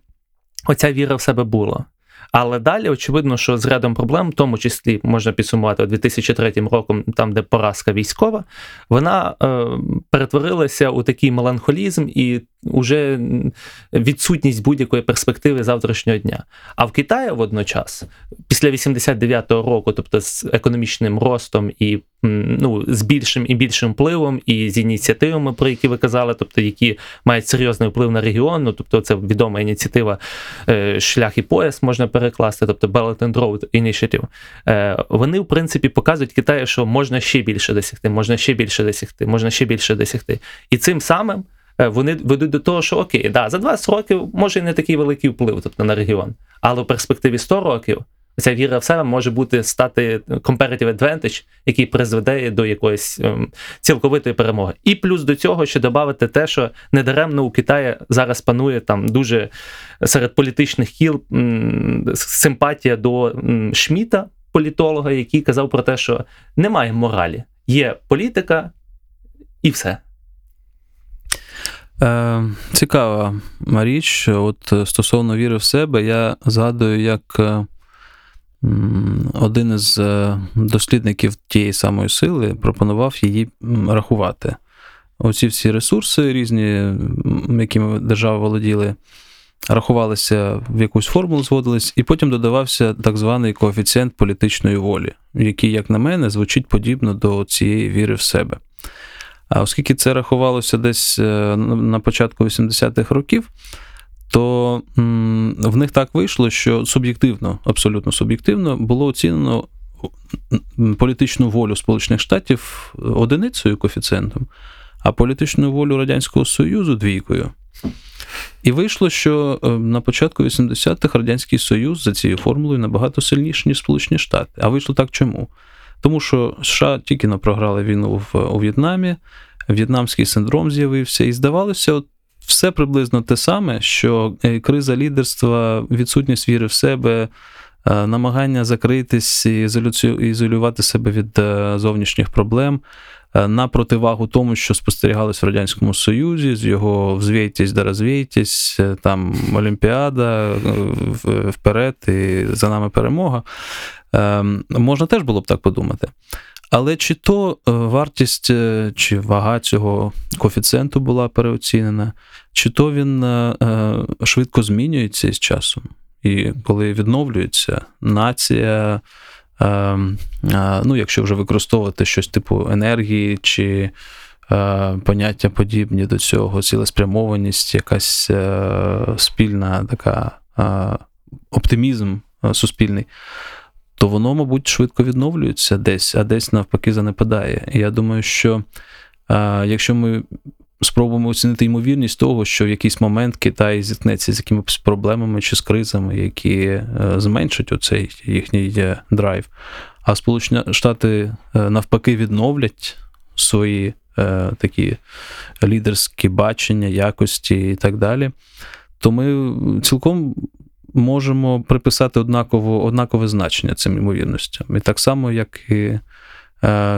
оця віра в себе була. Але далі, очевидно, що з рядом проблем, в тому числі можна підсумувати 2003 роком, там, де поразка військова, вона е, перетворилася у такий меланхолізм і уже відсутність будь-якої перспективи завтрашнього дня. А в Китаї водночас, після 89-го року, тобто з економічним ростом і ну, з більшим і більшим впливом, і з ініціативами, про які ви казали, тобто які мають серйозний вплив на регіон, ну, тобто це відома ініціатива е, шлях і пояс можна перекласти, тобто Belt and Road Initiative, е, вони, в принципі, показують Китаю, що можна ще більше досягти, можна ще більше досягти, можна ще більше досягти. І цим самим вони ведуть до того, що окей, да, за 20 років може і не такий великий вплив тобто, на регіон, але в перспективі 100 років ця віра в себе може бути стати comparative advantage, який призведе до якоїсь ем, цілковитої перемоги. І плюс до цього ще додати те, що недаремно у Китаї зараз панує там дуже серед політичних кіл м, симпатія до м, Шміта, політолога, який казав про те, що немає моралі, є політика і все. Е, цікава річ. От е, стосовно віри в себе, я згадую, як е, один із е, дослідників тієї самої сили пропонував її рахувати. Оці всі ресурси різні, якими держава володіли, рахувалися в якусь формулу, зводились, і потім додавався так званий коефіцієнт політичної волі, який, як на мене, звучить подібно до цієї віри в себе. А оскільки це рахувалося десь е, на початку 80-х років, то в них так вийшло, що суб'єктивно, абсолютно суб'єктивно, було оцінено політичну волю Сполучених Штатів одиницею коефіцієнтом, а політичну волю Радянського Союзу двійкою. І вийшло, що е, на початку 80-х Радянський Союз за цією формулою набагато сильніший, ніж Сполучені Штати. А вийшло так чому? Тому що США тільки на програли війну в, у В'єтнамі, в'єтнамський синдром з'явився, і здавалося, от все приблизно те саме, що е, криза лідерства, відсутність віри в себе, е, намагання закритись і ізолювати себе від е, зовнішніх проблем. Е, На противагу тому, що спостерігалось в Радянському Союзі, з його взвійтесь да розвійтесь, е, там Олімпіада, е, вперед, і за нами перемога. Ем, Можна теж було б так подумати. Але чи то вартість чи вага цього коефіцієнту була переоцінена, чи то він швидко змінюється із часом. І коли відновлюється нація, ну, якщо вже використовувати щось типу енергії чи е, поняття подібні до цього, цілеспрямованість, якась е, спільна така е, оптимізм е, суспільний то воно, мабуть, швидко відновлюється десь, а десь навпаки занепадає. І я думаю, що а, якщо ми спробуємо оцінити ймовірність того, що в якийсь момент Китай зіткнеться з якимись проблемами чи з кризами, які е, зменшать оцей їхній е, драйв, а Сполучені Штати е, навпаки відновлять свої такі лідерські бачення, якості і так далі, то ми цілком можемо приписати однаково, однакове значення цим ймовірностям. І так само, як і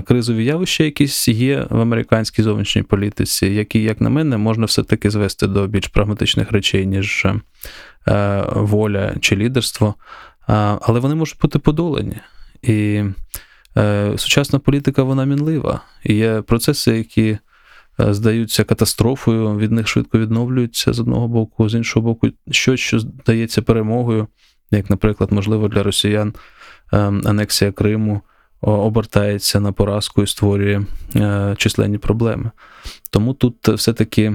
кризові явища, якісь є в американській зовнішній політиці, які, як на мене, можна все-таки звести до більш прагматичних речей, ніж е, воля чи лідерство. Але вони можуть бути подолані. І е, сучасна політика вона мінлива. І є процеси, які е, здаються катастрофою, від них швидко відновлюються з одного боку, з іншого боку, щось, що здається перемогою, як, наприклад, можливо, для росіян е, анексія Криму обертається на поразку і створює е, численні проблеми. Тому тут все-таки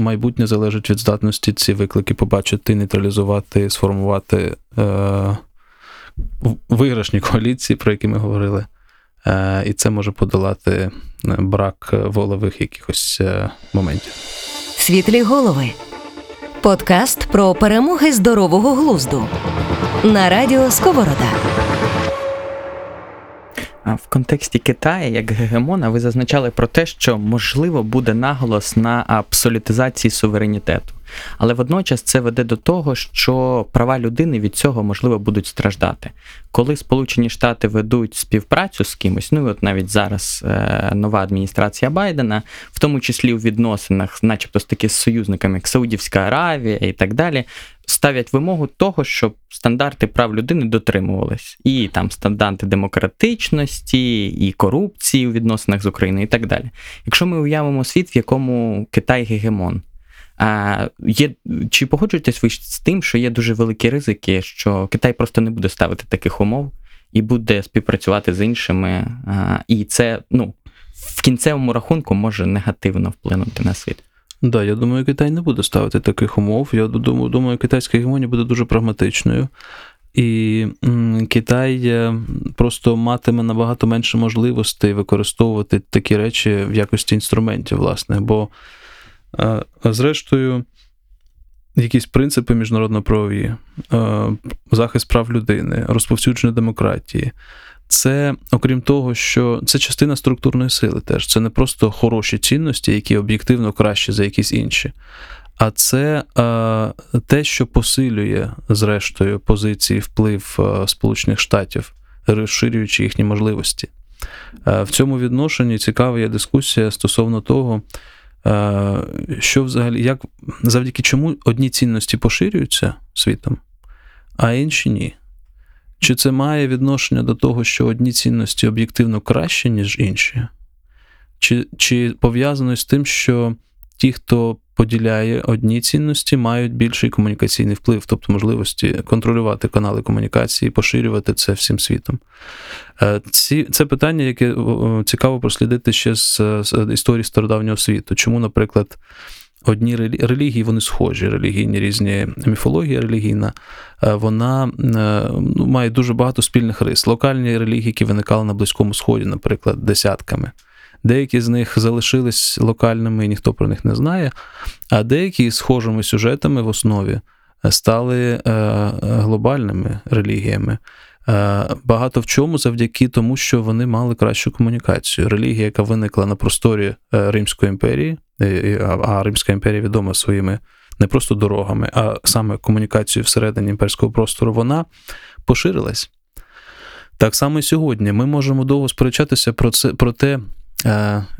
майбутнє залежить від здатності ці виклики побачити, нейтралізувати, сформувати е, виграшні коаліції, про які ми говорили. Е, і це може подолати брак волевих якихось моментів. Світлі голови. Подкаст про перемоги здорового глузду. На радіо Сковорода. В контексті Китаю, як гегемона, ви зазначали про те, що можливо буде наголос на абсолютизації суверенітету. Але водночас це веде до того, що права людини від цього можливо будуть страждати. Коли Сполучені Штати ведуть співпрацю з кимось, ну і от навіть зараз е, нова адміністрація Байдена, в тому числі у відносинах, начебто з таки з союзниками, як Саудівська Аравія і так далі, ставлять вимогу того, щоб стандарти прав людини дотримувались. І там стандарти демократичності, і корупції у відносинах з Україною, і так далі. Якщо ми уявимо світ, в якому Китай гегемон. А є чи погоджуєтесь ви з тим, що є дуже великі ризики, що Китай просто не буде ставити таких умов і буде співпрацювати з іншими, а, і це ну в кінцевому рахунку може негативно вплинути на світ? Да, я думаю, Китай не буде ставити таких умов. Я думаю, думаю, китайська гегемонія буде дуже прагматичною. І Китай е, просто матиме набагато менше можливостей використовувати такі речі в якості інструментів, власне. Бо, зрештою, якісь принципи міжнародно-правові, захист прав людини, розповсюдження демократії. Це, окрім того, що це частина структурної сили теж. Це не просто хороші цінності, які об'єктивно кращі за якісь інші. А це е, те, що посилює, зрештою, позиції вплив Сполучених Штатів, розширюючи їхні можливості. Е, в цьому відношенні цікава є дискусія стосовно того, що взагалі, як завдяки чому одні цінності поширюються світом, а інші ні. Чи це має відношення до того, що одні цінності об'єктивно кращі, ніж інші? Чи, чи пов'язано з тим, що ті, хто поділяє одні цінності, мають більший комунікаційний вплив, тобто можливості контролювати канали комунікації, поширювати це всім світом? Е, ці, Це питання, яке цікаво прослідити ще з, з історії стародавнього світу. Чому, наприклад, одні релігії, вони схожі, релігійні різні міфологія релігійна, е, вона е, ну, має дуже багато спільних рис. Локальні релігії, які виникали на Близькому Сході, наприклад, десятками. Деякі з них залишились локальними, і ніхто про них не знає, а деякі схожими сюжетами в основі стали е, глобальними релігіями. Багато в чому завдяки тому, що вони мали кращу комунікацію. Релігія, яка виникла на просторі Римської імперії, а Римська імперія відома своїми не просто дорогами, а саме комунікацією всередині імперського простору, вона поширилась. Так само і сьогодні ми можемо довго сперечатися про це, про те,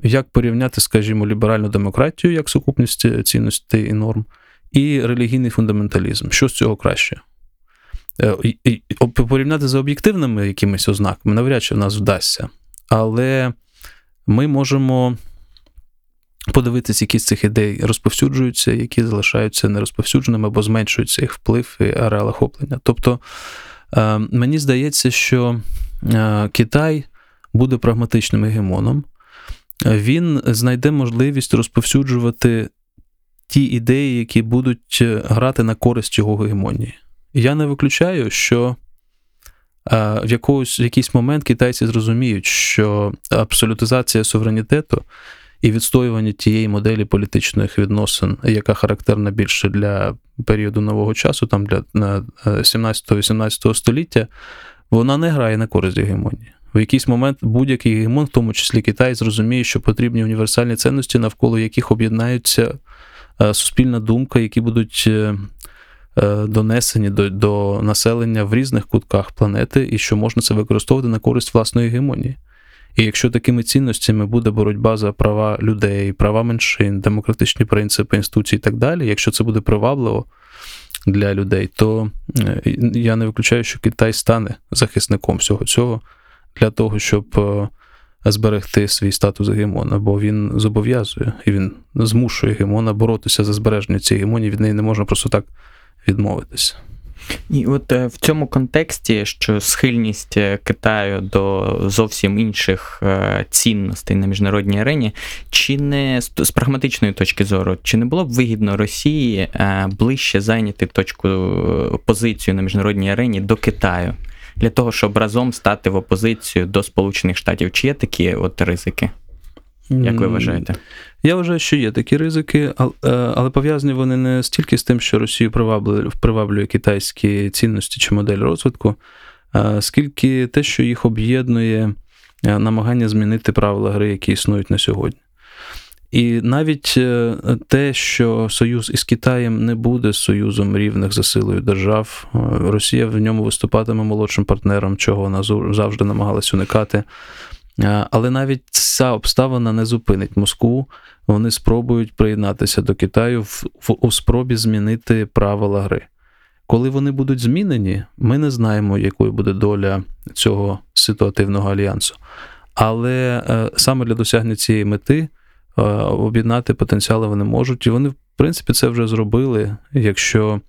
як порівняти, скажімо, ліберальну демократію як сукупність цінностей і норм, і релігійний фундаменталізм. Що з цього краще? Е, порівняти за об'єктивними якимись ознаками навряд чи в нас вдасться. Але ми можемо подивитися, які з цих ідей розповсюджуються, які залишаються нерозповсюдженими або зменшується їх вплив і ареал охоплення. Тобто, е, мені здається, що е, Китай буде прагматичним гегемоном, він знайде можливість розповсюджувати ті ідеї, які будуть грати на користь його гегемонії. Я не виключаю, що в якогось, в якийсь момент китайці зрозуміють, що абсолютизація суверенітету і відстоювання тієї моделі політичних відносин, яка характерна більше для періоду нового часу, там для 17-18 століття, вона не грає на користь гегемонії. В якийсь момент будь-який гегемон, в тому числі Китай, зрозуміє, що потрібні універсальні цінності, навколо яких об'єднаються суспільна думка, які будуть е, е, донесені до до населення в різних кутках планети, і що можна це використовувати на користь власної гегемонії. І якщо такими цінностями буде боротьба за права людей, права меншин, демократичні принципи, інституції і так далі, якщо це буде привабливо для людей, то е, я не виключаю, що Китай стане захисником всього цього для того, щоб е, зберегти свій статус гегемона, бо він зобов'язує і він змушує гегемона боротися за збереження цієї гегемонії, від неї не можна просто так відмовитися. І от е, в цьому контексті, що схильність е, Китаю до зовсім інших цінностей на міжнародній арені, чи не з прагматичної точки зору, чи не було б вигідно Росії ближче зайняти точку позицію на міжнародній арені до Китаю? Для того, щоб разом стати в опозицію до Сполучених Штатів, чи є такі от ризики? Як ви вважаєте? Я вважаю, що є такі ризики, е, але пов'язані вони не стільки з тим, що Росію приваблює, приваблює китайські цінності чи модель розвитку, скільки те, що їх об'єднує е, намагання змінити правила гри, які існують на сьогодні. І навіть е, те, що союз із Китаєм не буде союзом рівних за силою держав, е, Росія в ньому виступатиме молодшим партнером, чого вона завжди намагалась уникати. Е, але навіть ця обставина не зупинить Москву. Вони спробують приєднатися до Китаю в, в у спробі змінити правила гри. Коли вони будуть змінені, ми не знаємо, якою буде доля цього ситуативного альянсу. Але саме для досягнення цієї мети об'єднати потенціали вони можуть, і вони, в принципі, це вже зробили, якщо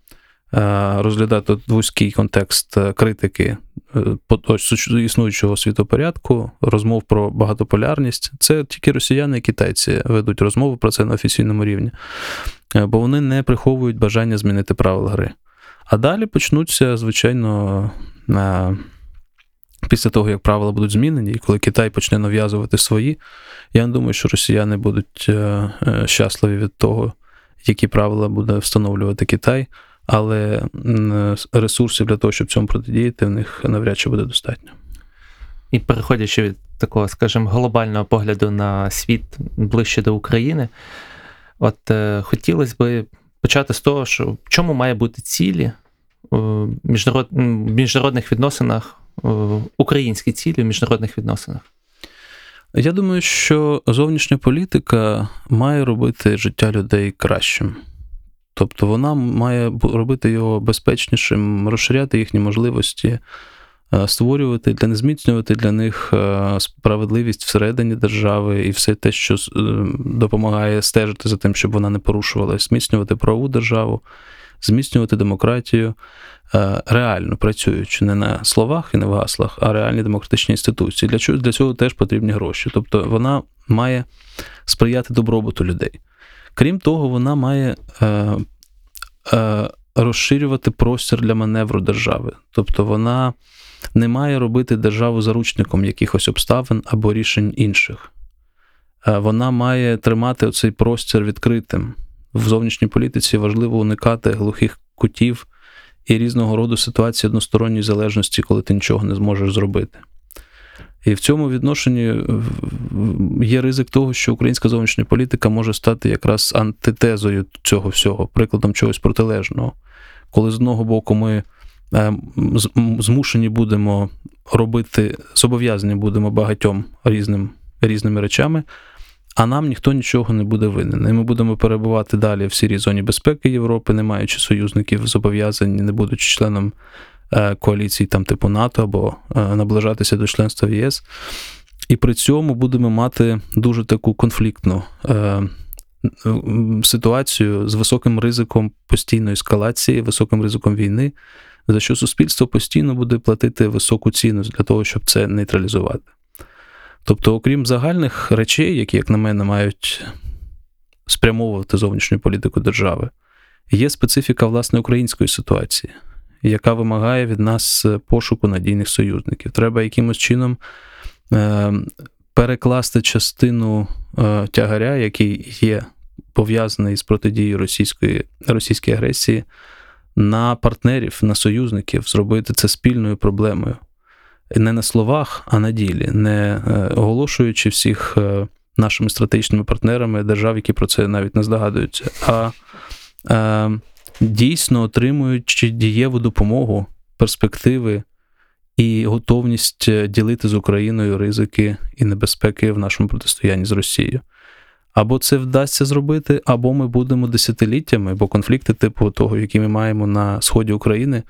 е, розглядати вузький контекст е, критики е, існуючого світопорядку, розмов про багатополярність. Це тільки росіяни і китайці ведуть розмови про це на офіційному рівні, е, бо вони не приховують бажання змінити правила гри. А далі почнуться, звичайно, після того, як правила будуть змінені, і коли Китай почне нав'язувати свої, я не думаю, що росіяни будуть е, е, щасливі від того, які правила буде встановлювати Китай, але ресурсів для того, щоб цьому протидіяти, в них навряд чи буде достатньо. І переходячи від такого, скажімо, глобального погляду на світ ближче до України, от е, хотілося би почати з того, що в чому має бути цілі в міжнародних відносинах, українські цілі в міжнародних відносинах. Я думаю, що зовнішня політика має робити життя людей кращим. Тобто вона має робити його безпечнішим, розширяти їхні можливості, е, створювати для зміцнювати для них е, справедливість всередині держави і все те, що е, допомагає стежити за тим, щоб вона не порушувалася, зміцнювати правову державу, зміцнювати демократію, реально працюючи не на словах і не в гаслах, а реальні демократичні інституції. Для чого для цього теж потрібні гроші. Тобто вона має сприяти добробуту людей. Крім того, вона має е, е, розширювати простір для маневру держави. Тобто вона не має робити державу заручником якихось обставин або рішень інших. Е, вона має тримати оцей простір відкритим. В зовнішній політиці важливо уникати глухих кутів і різного роду ситуації односторонньої залежності, коли ти нічого не зможеш зробити. І в цьому відношенні є ризик того, що українська зовнішня політика може стати якраз антитезою цього всього, прикладом чогось протилежного. Коли з одного боку ми е, змушені будемо робити, зобов'язані будемо багатьом різним, різними речами, а нам ніхто нічого не буде винен. І ми будемо перебувати далі в сірій зоні безпеки Європи, не маючи союзників, зобов'язані, не будучи членом Е, коаліцій, там, типу НАТО, або е, наближатися до членства в ЄС. І при цьому будемо мати дуже таку конфліктну е, ситуацію з високим ризиком постійної ескалації, високим ризиком війни, за що суспільство постійно буде платити високу ціну для того, щоб це нейтралізувати. Тобто, окрім загальних речей, які, як на мене, мають спрямовувати зовнішню політику держави, є специфіка власне української ситуації яка вимагає від нас пошуку надійних союзників. Треба якимось чином е, перекласти частину е, тягаря, який є пов'язаний з протидією російської, російської агресії, на партнерів, на союзників, зробити це спільною проблемою. Не на словах, а на ділі, не оголошуючи всіх нашими стратегічними партнерами держав, які про це навіть не здогадуються. а дійсно отримуючи дієву допомогу, перспективи і готовність е, ділити з Україною ризики і небезпеки в нашому протистоянні з Росією. Або це вдасться зробити, або ми будемо десятиліттями, бо конфлікти, типу того, які ми маємо на сході України,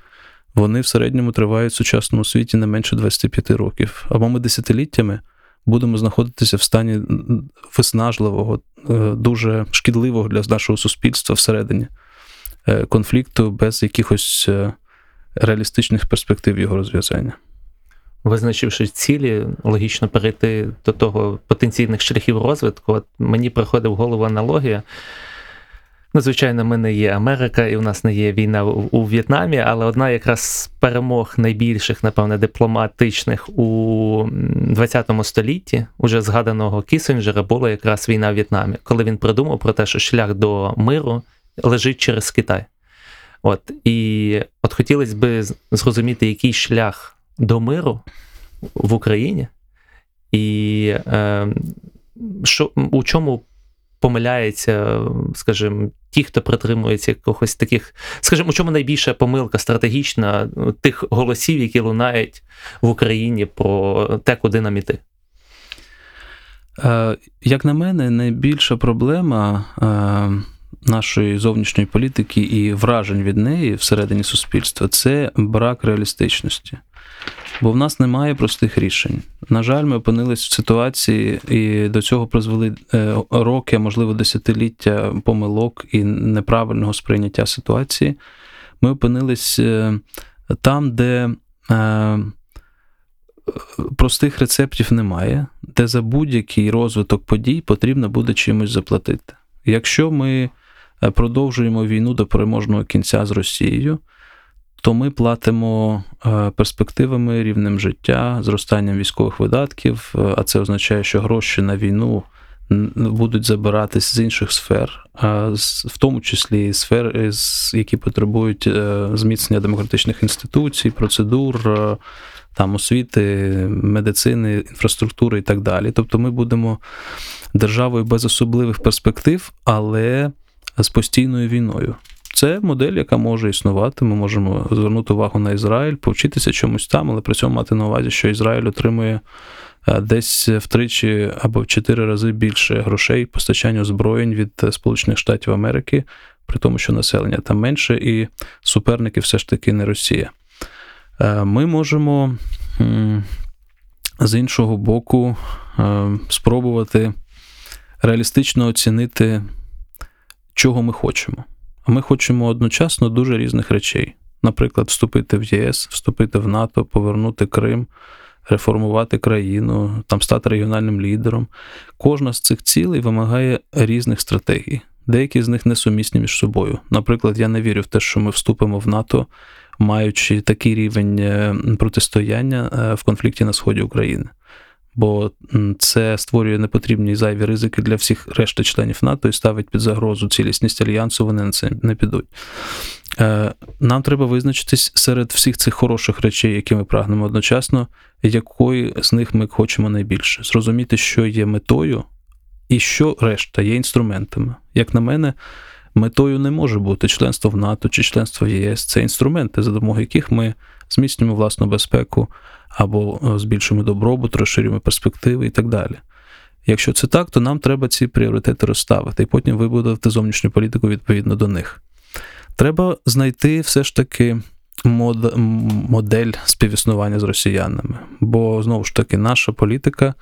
вони в середньому тривають в сучасному світі не менше 25 років. Або ми десятиліттями будемо знаходитися в стані виснажливого, е, дуже шкідливого для нашого суспільства всередині. Е, конфлікту без якихось е, реалістичних перспектив його розв'язання. Визначивши цілі, логічно перейти до того потенційних шляхів розвитку. От Мені приходить в голову аналогія. Ну, звичайно, ми не є Америка, і у нас не є війна у В'єтнамі, але одна якраз з перемог найбільших, напевне, дипломатичних у 20 столітті, уже згаданого Кісінджера, була якраз війна в В'єтнамі, коли він придумав про те, що шлях до миру лежить через Китай. От, І от хотілося б зрозуміти, який шлях до миру в Україні, і е, що, у чому помиляється, скажімо, ті, хто притримується якихось таких, скажімо, у чому найбільша помилка стратегічна тих голосів, які лунають в Україні про те, куди нам іти? Е, Як на мене, найбільша проблема е, нашої зовнішньої політики і вражень від неї всередині суспільства це брак реалістичності. Бо в нас немає простих рішень. На жаль, ми опинились в ситуації, і до цього призвели е, роки, можливо, десятиліття помилок і неправильного сприйняття ситуації. Ми опинились е, там, де е, простих рецептів немає, де за будь-який розвиток подій потрібно буде чимось заплатити. Якщо ми продовжуємо війну до переможного кінця з Росією, то ми платимо перспективами, рівнем життя, зростанням військових видатків, а це означає, що гроші на війну будуть забиратись з інших сфер, в тому числі сфер, які потребують е, зміцнення демократичних інституцій, процедур, е, там освіти, медицини, інфраструктури і так далі. Тобто ми будемо державою без особливих перспектив, але з постійною війною. Це модель, яка може існувати. Ми можемо звернути увагу на Ізраїль, повчитися чомусь там, але при цьому мати на увазі, що Ізраїль отримує е, десь втричі або в чотири рази більше грошей постачання озброєнь від Сполучених Штатів Америки, при тому, що населення там менше, і суперники все ж таки не Росія. Е, ми можемо з іншого боку е, спробувати реалістично оцінити, чого ми хочемо. Ми хочемо одночасно дуже різних речей. Наприклад, вступити в ЄС, вступити в НАТО, повернути Крим, реформувати країну, там стати регіональним лідером. Кожна з цих цілей вимагає різних стратегій. Деякі з них несумісні між собою. Наприклад, я не вірю в те, що ми вступимо в НАТО, маючи такий рівень е, протистояння е, в конфлікті на сході України бо це створює непотрібні зайві ризики для всіх решти членів НАТО і ставить під загрозу цілісність альянсу, вони на це не підуть. Е, нам треба визначитись серед всіх цих хороших речей, які ми прагнемо одночасно, якої з них ми хочемо найбільше. Зрозуміти, що є метою, і що решта є інструментами. Як на мене, метою не може бути членство в НАТО чи членство в ЄС. Це інструменти, за допомогою яких ми зміцнюємо власну безпеку, або е, збільшуємо добробут, розширюємо перспективи і так далі. Якщо це так, то нам треба ці пріоритети розставити і потім вибудувати зовнішню політику відповідно до них. Треба знайти все ж таки мод, модель співіснування з росіянами. Бо, знову ж таки, наша політика,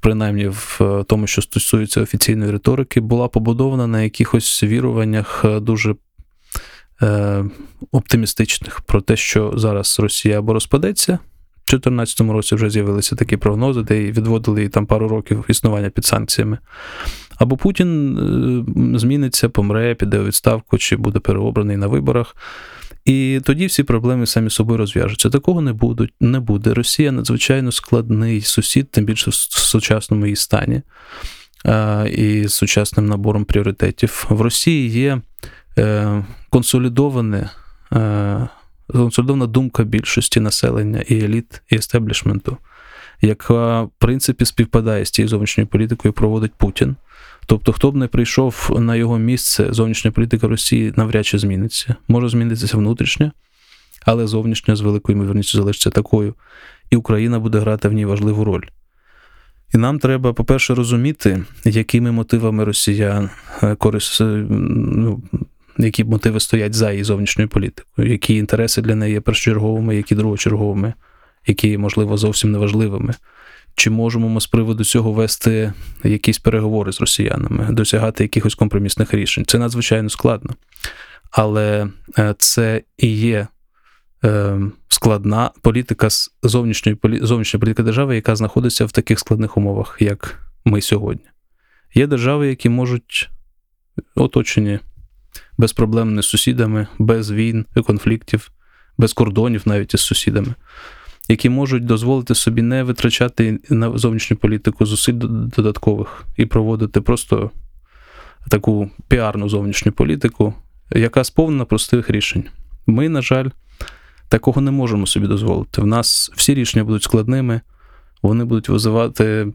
принаймні в е, тому, що стосується офіційної риторики, була побудована на якихось віруваннях е, дуже е, оптимістичних про те, що зараз Росія або розпадеться. 2014 році вже з'явилися такі прогнози, де відводили їй там пару років існування під санкціями. Або Путін е, зміниться, помре, піде у відставку, чи буде переобраний на виборах. І тоді всі проблеми самі собою розв'яжуться. Такого не будуть, не буде. Росія надзвичайно складний сусід, тим більше в сучасному її стані і з сучасним набором пріоритетів. В Росії є е, консолідоване е, консолідована думка більшості населення і еліт, і естеблішменту, яка, в принципі, співпадає з тією зовнішньою політикою, проводить Путін. Тобто, хто б не прийшов на його місце, зовнішня політика Росії навряд чи зміниться. Може змінитися внутрішня, але зовнішня з великою ймовірністю залишиться такою. І Україна буде грати в ній важливу роль. І нам треба, по-перше, розуміти, якими мотивами Росія е, корис... Які мотиви стоять за її зовнішньою політикою, які інтереси для неї є першочерговими, які другочерговими, які, можливо, зовсім неважливими. Чи можемо ми з приводу цього вести якісь переговори з росіянами, досягати якихось компромісних рішень? Це надзвичайно складно. Але е, це і є е, складна політика зовнішньої зовнішньої політики держави, яка знаходиться в таких складних умовах, як ми сьогодні. Є держави, які можуть оточені безпроблемними сусідами, без війн і конфліктів, без кордонів навіть із сусідами, які можуть дозволити собі не витрачати на зовнішню політику зусиль додаткових і проводити просто таку піарну зовнішню політику, яка сповнена простих рішень. Ми, на жаль, такого не можемо собі дозволити. В нас всі рішення будуть складними, вони будуть визивати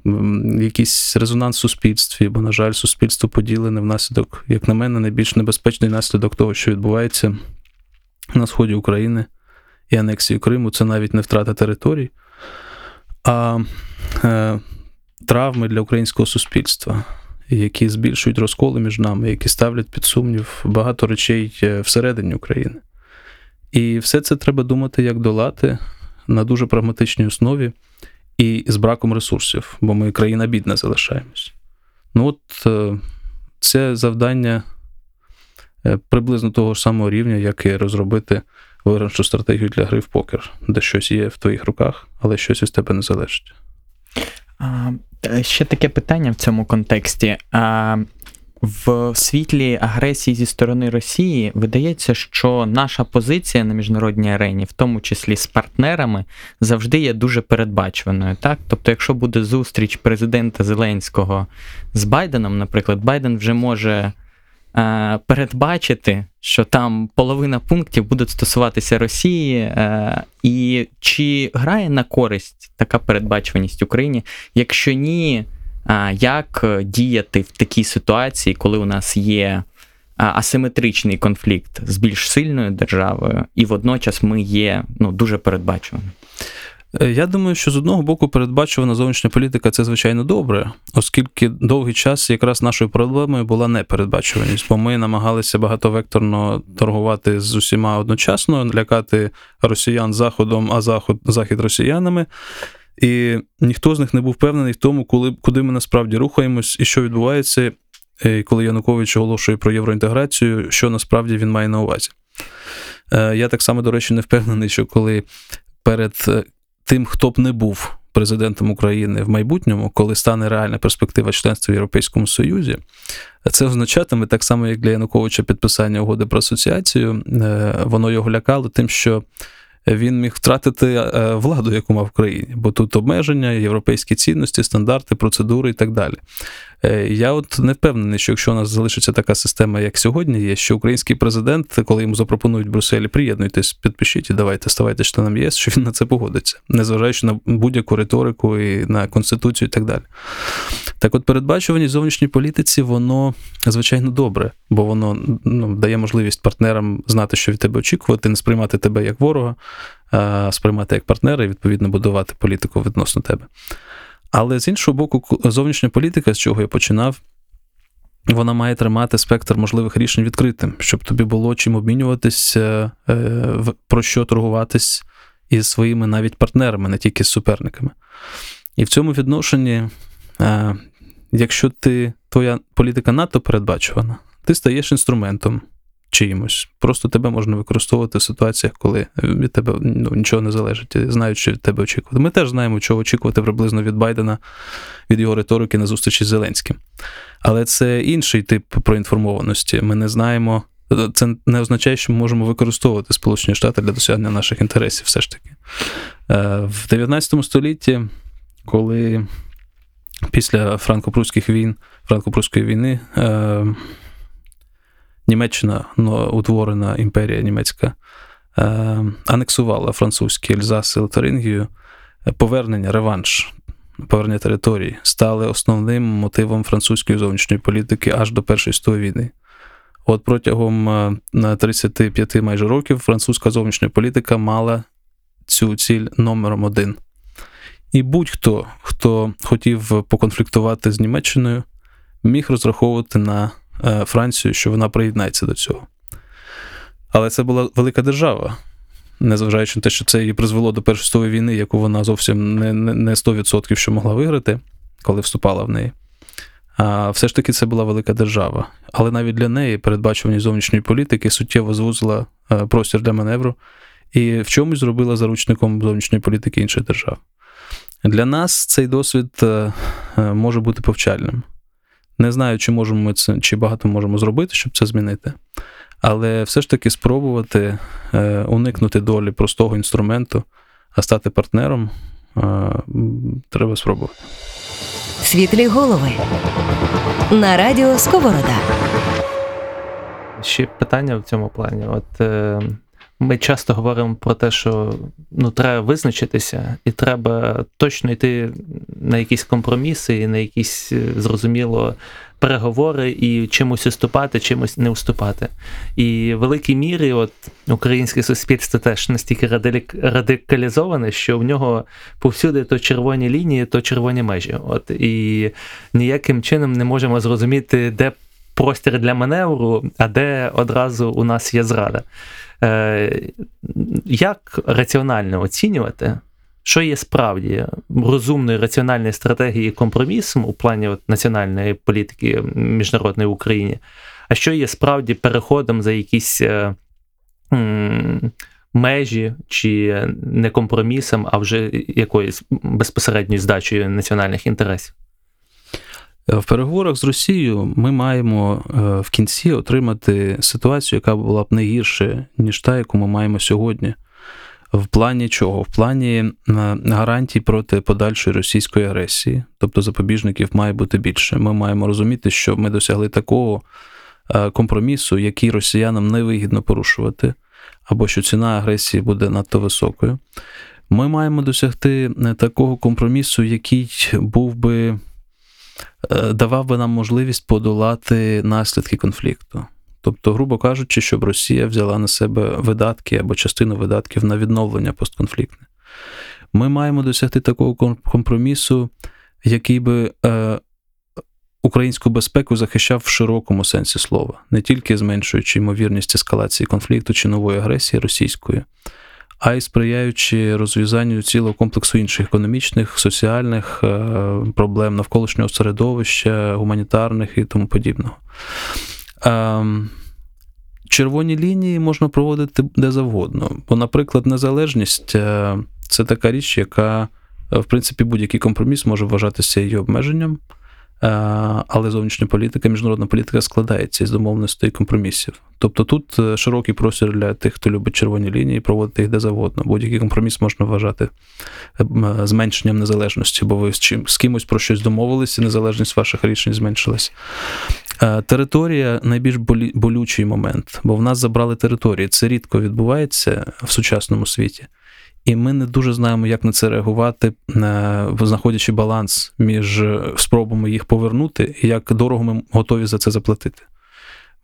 якийсь резонанс в суспільстві, бо, на жаль, суспільство поділене внаслідок, як на мене, найбільш небезпечний наслідок того, що відбувається на сході України і анексії Криму. Це навіть не втрата територій, а е, травми для українського суспільства, які збільшують розколи між нами, які ставлять під сумнів багато речей е, всередині України. І все це треба думати, як долати на дуже прагматичній основі і з браком ресурсів, бо ми країна бідна залишаємось. Ну от е, це завдання е, приблизно того ж самого рівня, як і розробити виграшну стратегію для гри в покер, де щось є в твоїх руках, але щось із тебе не залежить. Е, ще таке питання в цьому контексті. В світлі агресії зі сторони Росії видається, що наша позиція на міжнародній арені, в тому числі з партнерами, завжди є дуже передбачуваною. Так? Тобто, якщо буде зустріч президента Зеленського з Байденом, наприклад, Байден вже може е, передбачити, що там половина пунктів будуть стосуватися Росії, е, і чи грає на користь така передбачуваність Україні? Якщо ні, як е, діяти в такій ситуації, коли у нас є асиметричний конфлікт з більш сильною державою, і водночас ми є ну, дуже передбачуваними? Е, Я думаю, що з одного боку передбачувана зовнішня політика це звичайно добре, оскільки довгий час якраз нашою проблемою була непередбачуваність, бо ми намагалися багатовекторно торгувати з усіма одночасно, лякати росіян заходом, а заход захід росіянами. І ніхто з них не був впевнений в тому, коли, куди ми насправді рухаємось і що відбувається, е, коли Янукович оголошує про євроінтеграцію, що насправді він має на увазі. Е, Я так само, до речі, не впевнений, що коли перед е, тим, хто б не був президентом України в майбутньому, коли стане реальна перспектива членства в Європейському Союзі, це означатиме так само, як для Януковича підписання угоди про асоціацію. Воно його лякало тим, що він міг втратити е, владу, яку мав в країні, бо тут обмеження, європейські цінності, стандарти, процедури і так далі. Е, Я от не впевнений, що якщо у нас залишиться така система, як сьогодні є, що український президент, коли йому запропонують в Брюсселі, приєднуйтесь, підпишіть і давайте ставайте членом ЄС, що він на це погодиться, незважаючи на будь-яку риторику і на конституцію і так далі. Так от передбачуваність зовнішній політиці, воно звичайно добре, бо воно ну, дає можливість партнерам знати, що від тебе очікувати, не сприймати тебе як ворога, а сприймати як партнера і відповідно будувати політику відносно тебе. Але з іншого боку, зовнішня політика, з чого я починав, вона має тримати спектр можливих рішень відкритим, щоб тобі було чим обмінюватись, е, е, про що торгуватись із своїми навіть партнерами, не тільки з суперниками. І в цьому відношенні, е, якщо ти, твоя політика надто передбачувана, ти стаєш інструментом чиїмось. Просто тебе можна використовувати в ситуаціях, коли від тебе ну, нічого не залежить, знають, що від тебе очікувати. Ми теж знаємо, чого очікувати приблизно від Байдена, від його риторики на зустрічі з Зеленським. Але це інший тип проінформованості. Ми не знаємо. Це не означає, що ми можемо використовувати Сполучені Штати для досягнення наших інтересів, все ж таки. Е, В 19 столітті, коли після франко-прусських війн, франко-прусської війни, е, Німеччина, ну, утворена імперія німецька, е, анексувала французькі Ельзас і Лотарингію, е, повернення, реванш, повернення території стали основним мотивом французької зовнішньої політики аж до Першої світової війни. От протягом е, на 35 майже років французька зовнішня політика мала цю ціль номером один. І будь-хто, хто хотів поконфліктувати з Німеччиною, міг розраховувати на е, Францію, що вона приєднається до цього. Але це була велика держава, незважаючи на те, що це її призвело до Першої світової війни, яку вона зовсім не, не, не 100% що могла виграти, коли вступала в неї. А все ж таки це була велика держава. Але навіть для неї передбачуваність зовнішньої політики суттєво звузила е, простір для маневру і в чомусь зробила заручником зовнішньої політики інших держав. Для нас цей досвід е, е, може бути повчальним. Не знаю, чи можемо ми це, чи багато можемо зробити, щоб це змінити. Але все ж таки спробувати е, уникнути долі простого інструменту, а стати партнером треба спробувати. Світлі голови. На радіо Сковорода. Ще питання в цьому плані. От ми часто говоримо про те, що ну, треба визначитися, і треба точно йти на якісь компроміси, і на якісь е, зрозуміло переговори і чимось уступати, чимось не уступати. І в великій мірі, от українське суспільство теж настільки радикалізоване, що в нього повсюди то червоні лінії, то червоні межі. От і ніяким чином не можемо зрозуміти, де простір для маневру, а де одразу у нас є зрада. Е, Як раціонально оцінювати? Що є справді розумною раціональною стратегією компромісом у плані от, національної політики міжнародної в Україні, а що є справді переходом за якісь е, м, межі чи не компромісом, а вже якоюсь безпосередньою здачею національних інтересів? Е, в переговорах з Росією ми маємо е, в кінці отримати ситуацію, яка була б не гірше, ніж та, яку ми маємо сьогодні. В плані чого? В плані е, гарантій проти подальшої російської агресії, тобто запобіжників має бути більше. Ми маємо розуміти, що ми досягли такого компромісу, який росіянам не вигідно порушувати, або що ціна агресії буде надто високою. Ми маємо досягти такого компромісу, який був би. Е, давав би нам можливість подолати наслідки конфлікту. Тобто, грубо кажучи, щоб Росія взяла на себе видатки або частину видатків на відновлення постконфліктне. Ми маємо досягти такого компромісу, який би е, українську безпеку захищав в широкому сенсі слова, не тільки зменшуючи ймовірність ескалації конфлікту чи нової агресії російської, а й сприяючи розв'язанню цілого комплексу інших економічних, соціальних е, проблем навколишнього середовища, гуманітарних і тому подібного. Ем, червоні лінії можна проводити де завгодно. Бо, наприклад, незалежність е, це така річ, яка, е, в принципі, будь-який компроміс може вважатися її обмеженням. Е, але зовнішня політика, міжнародна політика складається із домовленостей і компромісів. Тобто тут е, широкий простір для тих, хто любить червоні лінії, проводити їх де завгодно. Будь-який компроміс можна вважати е, зменшенням незалежності, бо ви з чим з кимось про щось домовилися, незалежність ваших рішень зменшилась. Територія найбільш болючий момент, бо в нас забрали території. Це рідко відбувається в сучасному світі. І ми не дуже знаємо, як на це реагувати, е, знаходячи баланс між спробами їх повернути і як дорого ми готові за це заплатити.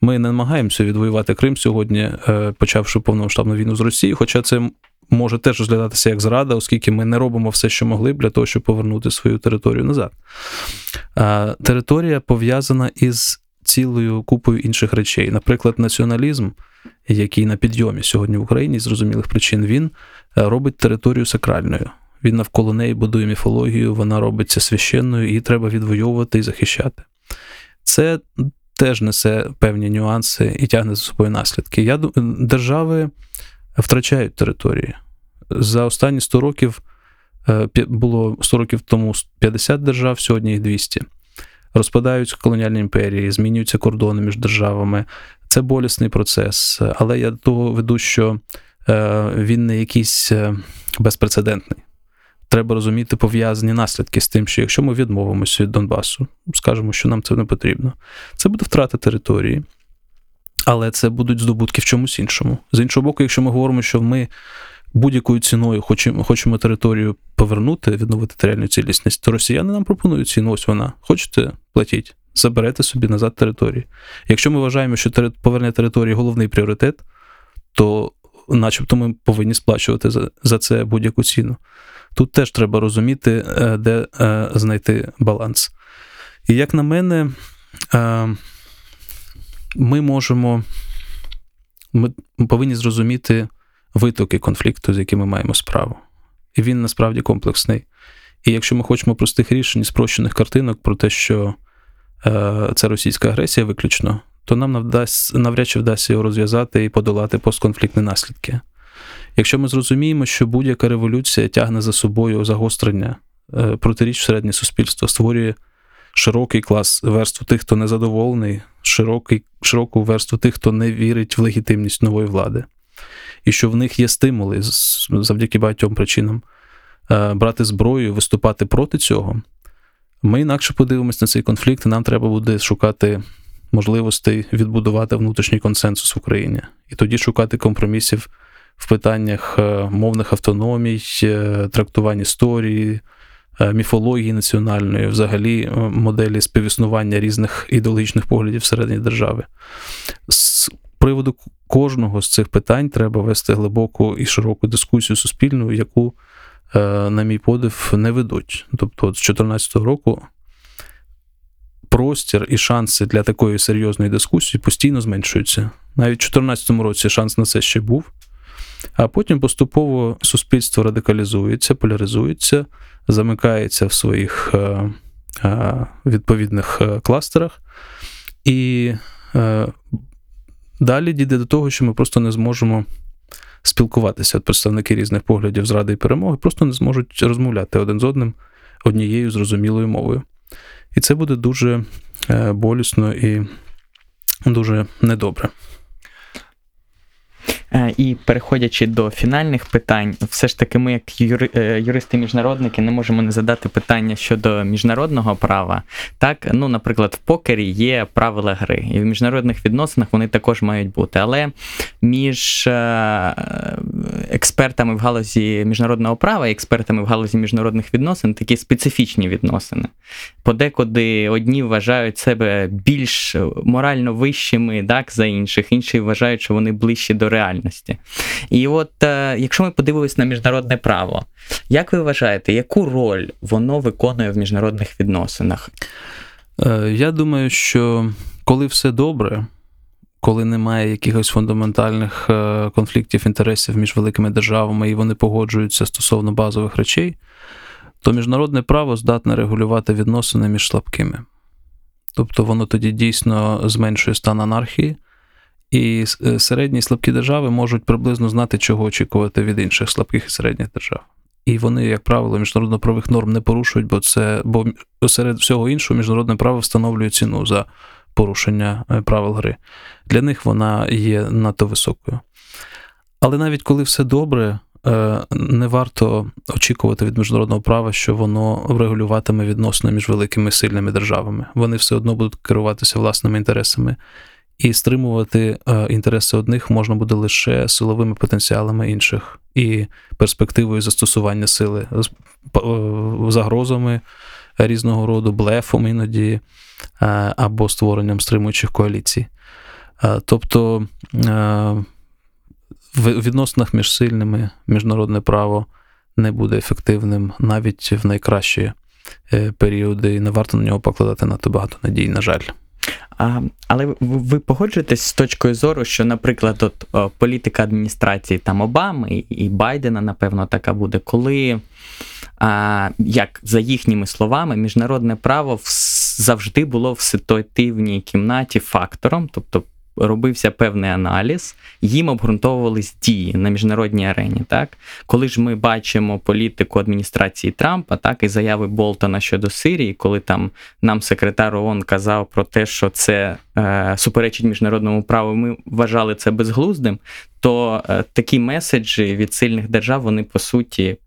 Ми не намагаємося відвоювати Крим сьогодні, е, почавши повномасштабну війну з Росією, хоча це може теж розглядатися як зрада, оскільки ми не робимо все, що могли для того, щоб повернути свою територію назад. Територія пов'язана із цілою купою інших речей. Наприклад, націоналізм, який на підйомі сьогодні в Україні з зрозумілих причин, він Е, робить територію сакральною. Він навколо неї будує міфологію, вона робиться священною, її треба відвоювати і захищати. Це теж несе певні нюанси і тягне за собою наслідки. Я Держави втрачають території. За останні 100 років е, було 100 років тому 50 держав, сьогодні їх 200. Розпадаються колоніальні імперії, змінюються кордони між державами. Це болісний процес. Але я до того веду, що Е, він не якийсь е, безпрецедентний. Треба розуміти пов'язані наслідки з тим, що якщо ми відмовимося від Донбасу, скажемо, що нам це не потрібно, це буде втрата території, але це будуть здобутки в чомусь іншому. З іншого боку, якщо ми говоримо, що ми будь-якою ціною хочемо хочемо територію повернути, відновити територіальну цілісність, то росіяни нам пропонують ціну, ось вона. Хочете платіть, заберете собі назад території. Якщо ми вважаємо, що повернення території головний пріоритет, то начебто ми повинні сплачувати за, за це будь-яку ціну. Тут теж треба розуміти, е, де е, знайти баланс. І як на мене, е, ми можемо, ми повинні зрозуміти витоки конфлікту, з якими маємо справу. І він насправді комплексний. І якщо ми хочемо простих рішень, спрощених картинок про те, що це російська агресія виключно, то нам навдасть, навряд чи вдасться його розв'язати і подолати постконфліктні наслідки. Якщо ми зрозуміємо, що будь-яка революція тягне за собою загострення е, протиріч середнє суспільство, створює широкий клас верству тих, хто незадоволений, широкий, широку верству тих, хто не вірить в легітимність нової влади, і що в них є стимули завдяки багатьом причинам е, брати зброю, виступати проти цього, ми інакше подивимось на цей конфлікт, і нам треба буде шукати можливостей відбудувати внутрішній консенсус в Україні і тоді шукати компромісів в питаннях е, мовних автономій, е, трактувань історії, е, міфології національної, взагалі моделі співіснування різних ідеологічних поглядів всередині держави. З приводу кожного з цих питань треба вести глибоку і широку дискусію суспільну, яку, на мій подив, не ведуть. Тобто, з 2014 року простір і шанси для такої серйозної дискусії постійно зменшуються. Навіть у 2014 році шанс на це ще був. А потім поступово суспільство радикалізується, поляризується, замикається в своїх е, е, відповідних е, кластерах. І далі дійде до того, що ми просто не зможемо спілкуватися. От представники різних поглядів зради і перемоги просто не зможуть розмовляти один з одним однією зрозумілою мовою. І це буде дуже е, болісно і дуже недобре. Е, І переходячи до фінальних питань, все ж таки, ми, як юри, е, юристи-міжнародники, не можемо не задати питання щодо міжнародного права. Так, ну, наприклад, в покері є правила гри, і в міжнародних відносинах вони також мають бути. Але між е, експертами в галузі міжнародного права і експертами в галузі міжнародних відносин такі специфічні відносини. Подекуди одні вважають себе більш морально вищими так, за інших, інші вважають, що вони ближчі до реальності. І от е, якщо ми подивимось на міжнародне право, як ви вважаєте, яку роль воно виконує в міжнародних відносинах? Е, Я думаю, що коли все добре, коли немає якихось фундаментальних е, конфліктів інтересів між великими державами і вони погоджуються стосовно базових речей, то міжнародне право здатне регулювати відносини між слабкими. Тобто воно тоді дійсно зменшує стан анархії, і е, середні і слабкі держави можуть приблизно знати, чого очікувати від інших слабких і середніх держав. І вони, як правило, міжнародно-правових норм не порушують, бо це бо серед всього іншого міжнародне право встановлює ціну за порушення е, правил гри. Для них вона є надто високою. Але навіть коли все добре, е, не варто очікувати від міжнародного права, що воно врегулюватиме відносини між великими сильними державами. Вони все одно будуть керуватися власними інтересами. І стримувати е, інтереси одних можна буде лише силовими потенціалами інших і перспективою застосування сили, з- е, загрозами різного роду, блефом іноді е, або створенням стримуючих коаліцій. Тобто в відносинах між сильними міжнародне право не буде ефективним навіть в найкращі періоди, і не варто на нього покладати надто багато надій, на жаль. А, але ви, погоджуєтесь з точкою зору, що, наприклад, от, о, політика адміністрації там Обами і Байдена, напевно, така буде, коли, а, як за їхніми словами, міжнародне право завжди було в ситуативній кімнаті фактором, тобто робився певний аналіз, їм обґрунтовувались дії на міжнародній арені. Так? Коли ж ми бачимо політику адміністрації Трампа, так і заяви Болтона щодо Сирії, коли там нам секретар ООН казав про те, що це е, суперечить міжнародному праву, ми вважали це безглуздим, то е, такі меседжі від сильних держав вони по суті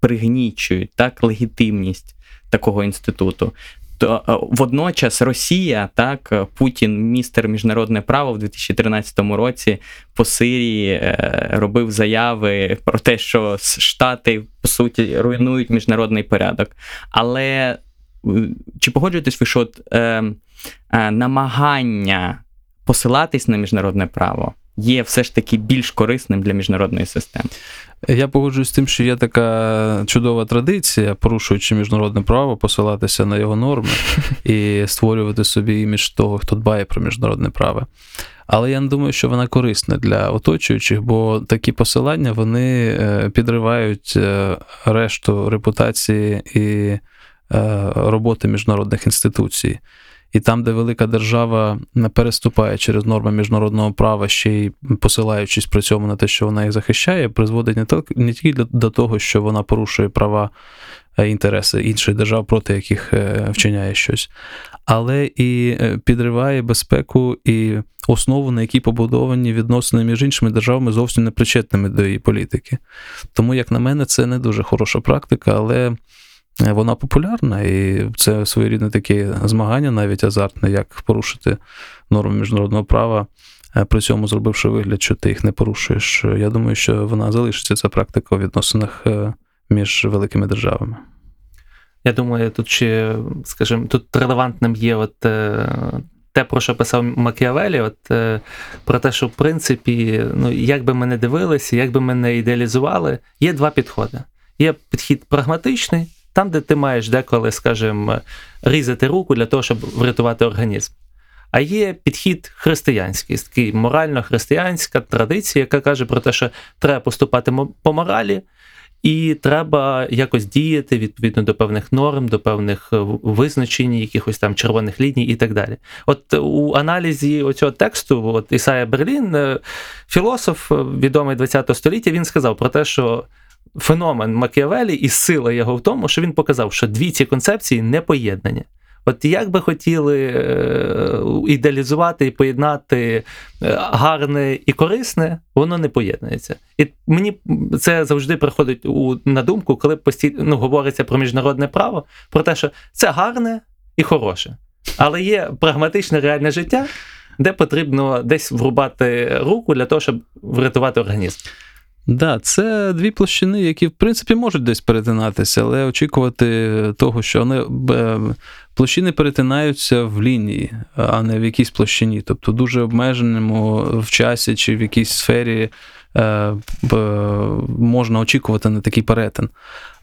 пригнічують так легітимність такого інституту. То е, водночас Росія, так, е, Путін, містер міжнародне право в 2013 році по Сирії е, робив заяви про те, що Штати по суті руйнують міжнародний порядок. Але чи погоджуєтесь ви, що от, е, е, намагання посилатись на міжнародне право є все ж таки більш корисним для міжнародної системи? Я погоджуюсь з тим, що є така чудова традиція, порушуючи міжнародне право, посилатися на його норми [laughs] і створювати собі імідж того, хто дбає про міжнародне право. Але я не думаю, що вона корисна для оточуючих, бо такі посилання вони е, підривають е, решту репутації і е, роботи міжнародних інституцій. І там, де велика держава не переступає через норми міжнародного права, ще й посилаючись при цьому на те, що вона їх захищає, призводить не тільки не тільки до, того, що вона порушує права е, інтереси інших держав, проти яких е, вчиняє щось, але і е, підриває безпеку і основу, на якій побудовані відносини між іншими державами зовсім не причетними до її політики. Тому, як на мене, це не дуже хороша практика, але вона популярна, і це своєрідне таке змагання, навіть азартне, як порушити норми міжнародного права е, при цьому зробивши вигляд, що ти їх не порушуєш, я думаю, що вона залишиться ця практика у відносинах е, між великими державами. Я думаю, тут ще, скажімо, тут релевантним є от е, те, про що писав Макіавелі, от е, про те, що в принципі, ну як би ми не дивилися, як би ми не ідеалізували, є два підходи. Є підхід прагматичний, там, де ти маєш деколи, скажімо, різати руку для того, щоб врятувати організм. А є підхід християнський, такий морально-християнська традиція, яка каже про те, що треба поступати по моралі, і треба якось діяти відповідно до певних норм, до певних е, визначень, якихось там червоних ліній і так далі. От у аналізі оцього тексту, от Ісая Берлін, е, філософ, е, відомий ХХ століття, він сказав про те, що. Феномен Макіавелі і сила його в тому, що він показав, що дві ці концепції не поєднані. От як би хотіли е, ідеалізувати і поєднати е, гарне і корисне, воно не поєднується. І мені це завжди приходить у, на думку, коли постійно ну, говориться про міжнародне право, про те, що це гарне і хороше. Але є прагматичне реальне життя, де потрібно десь врубати руку для того, щоб врятувати організм. Да, це дві площини, які в принципі можуть десь перетинатися, але очікувати того, що вони е, площини перетинаються в лінії, а не в якійсь площині, тобто дуже обмеженому в часі чи в якійсь сфері е, можна очікувати на такий перетин.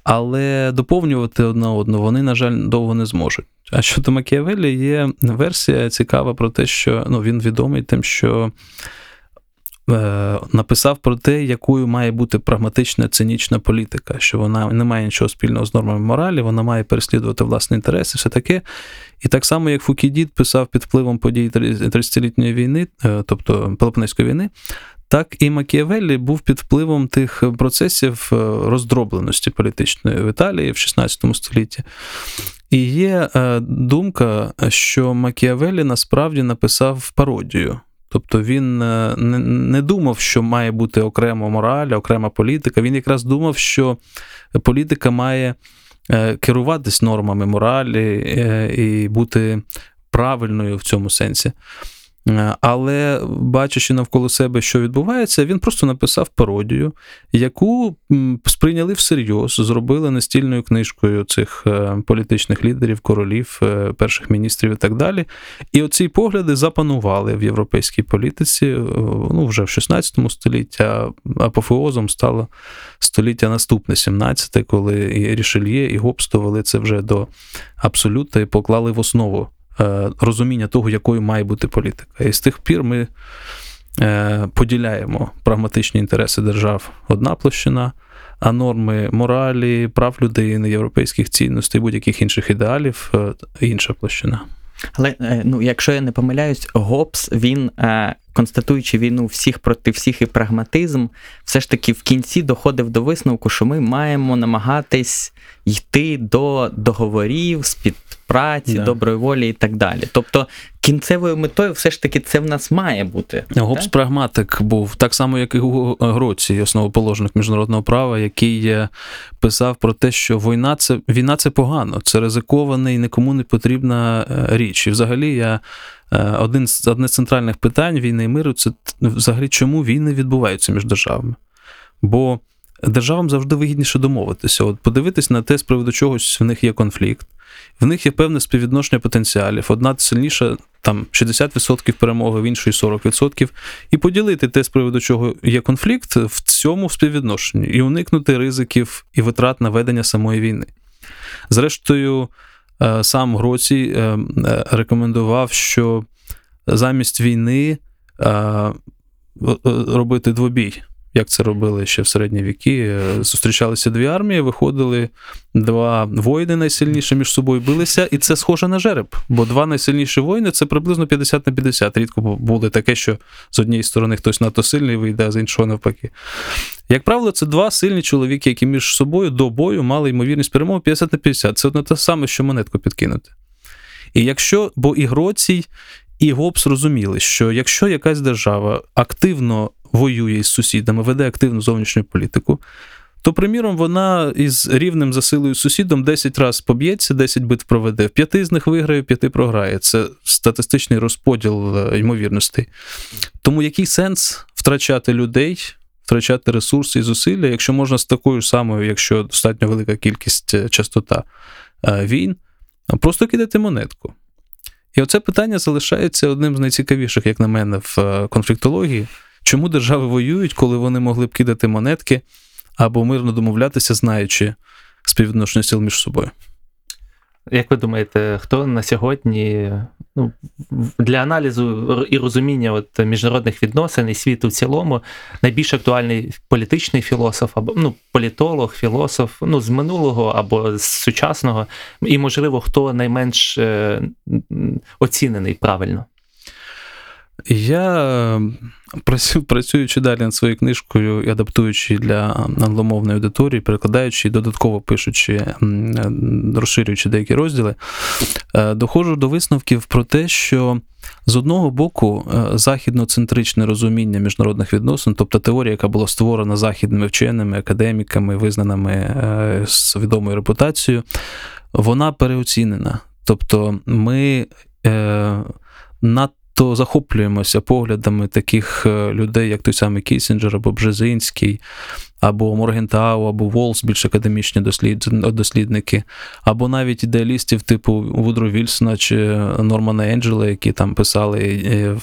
Але доповнювати одна одну вони, на жаль, довго не зможуть. А щодо Макіавелі, є версія цікава про те, що ну, він відомий тим, що написав про те, якою має бути прагматична цинічна політика, що вона не має нічого спільного з нормами моралі, вона має переслідувати власні інтереси, все таке. І так само, як Фукідід писав під впливом подій 30-літньої війни, е, тобто Пелопонезької війни. Так і Макіавеллі був під впливом тих процесів е, роздробленості політичної в Італії в 16 столітті. І є думка, що Макіавеллі насправді написав пародію Тобто він е, не думав, що має бути окрема мораль, окрема політика. Він якраз думав, що політика має е, керуватись нормами моралі е, і бути правильною в цьому сенсі. Е, але бачачи навколо себе, що відбувається, він просто написав пародію, яку сприйняли всерйоз, зробили настільною книжкою цих е, політичних лідерів, королів, е, перших міністрів і так далі. І оці погляди запанували в європейській політиці ну, вже в 16 столітті, а апофеозом стало століття наступне, 17, коли і Рішельє, і Гобсто вели це вже до абсолюта і поклали в основу Е, розуміння того, якою має бути політика. І з тих пір ми е, поділяємо прагматичні інтереси держав одна площина, а норми моралі, прав людини, європейських цінностей, будь-яких інших ідеалів е, інша площина. Але ну, якщо я не помиляюсь, Гобс він констатуючи війну всіх проти всіх і прагматизм, все ж таки в кінці доходив до висновку, що ми маємо намагатись йти до договорів, співпраці, yeah. доброї волі і так далі. Тобто кінцевою метою все ж таки це в нас має бути. Гобс прагматик був так само, як і Гроці, основоположник міжнародного права, який писав про те, що війна це війна це погано, це ризикована і нікому не потрібна е, річ. І взагалі я. Е, один з одне з центральних питань війни і миру це взагалі чому війни відбуваються між державами. Бо державам завжди вигідніше домовитися. От подивитись на те, з приводу чогось в них є конфлікт, в них є певне співвідношення потенціалів. Одна сильніша, там 60% перемоги, в іншої 40%, і поділити те, з приводу чого є конфлікт, в цьому співвідношенні, і уникнути ризиків і витрат на ведення самої війни. Зрештою. Е, сам Гроці е, е, рекомендував, що замість війни робити двобій як це робили ще в середні віки. Зустрічалися дві армії, виходили два воїни найсильніші між собою билися, і це схоже на жереб. Бо два найсильніші воїни це приблизно 50 на 50. Рідко буде таке, що з однієї сторони хтось надто сильний вийде, а з іншого навпаки. Як правило, це два сильні чоловіки, які між собою до бою мали ймовірність перемоги 50 на 50. Це одне те саме, що монетку підкинути. І якщо, бо і Гроцій, і Гобс розуміли, що якщо якась держава активно воює із сусідами, веде активну зовнішню політику, то, приміром, вона із рівним за силою сусідом 10 разів поб'ється, 10 битв проведе. В п'яти з них виграє, п'яти програє. Це статистичний розподіл е, ймовірностей. Тому який сенс втрачати людей, втрачати ресурси і зусилля, якщо можна з такою самою, якщо достатньо велика кількість е, частота е, війн, просто кидати монетку. І оце питання залишається одним з найцікавіших, як на мене, в е, конфліктології. Чому держави воюють, коли вони могли б кидати монетки або мирно домовлятися, знаючи співвідношення сил між собою? Як ви думаєте, хто на сьогодні ну, для аналізу і розуміння от міжнародних відносин і світу в цілому найбільш актуальний політичний філософ, або ну, політолог, філософ ну, з минулого або з сучасного, і, можливо, хто найменш е, оцінений правильно? Я е, працюючи далі над своєю книжкою і адаптуючи для англомовної аудиторії, перекладаючи і додатково пишучи, розширюючи деякі розділи, е, доходжу до висновків про те, що з одного боку е, західноцентричне розуміння міжнародних відносин, тобто теорія, яка була створена західними вченими, академіками, визнаними з відомою репутацією, вона переоцінена. Тобто ми надто то захоплюємося поглядами таких е, людей, як той самий Кісінджер або Бжезинський, або Моргентау, або Волс, більш академічні дослідники, або навіть ідеалістів типу Вудро Вільсона чи Нормана Енджела, які там писали е,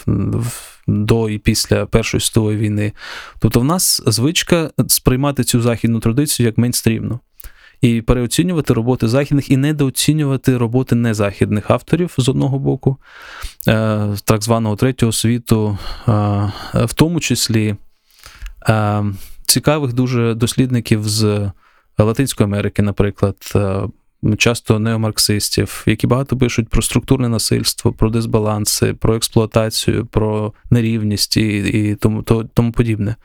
до і після Першої світової війни. Тобто, в нас звичка сприймати цю західну традицію як мейнстрімну і переоцінювати роботи західних і недооцінювати роботи незахідних авторів з одного боку, е, так званого третього світу, е, в тому числі е, цікавих дуже дослідників з Латинської Америки, наприклад часто неомарксистів, які багато пишуть про структурне насильство, про дисбаланси, про експлуатацію, про нерівність і і тому то, тому подібне.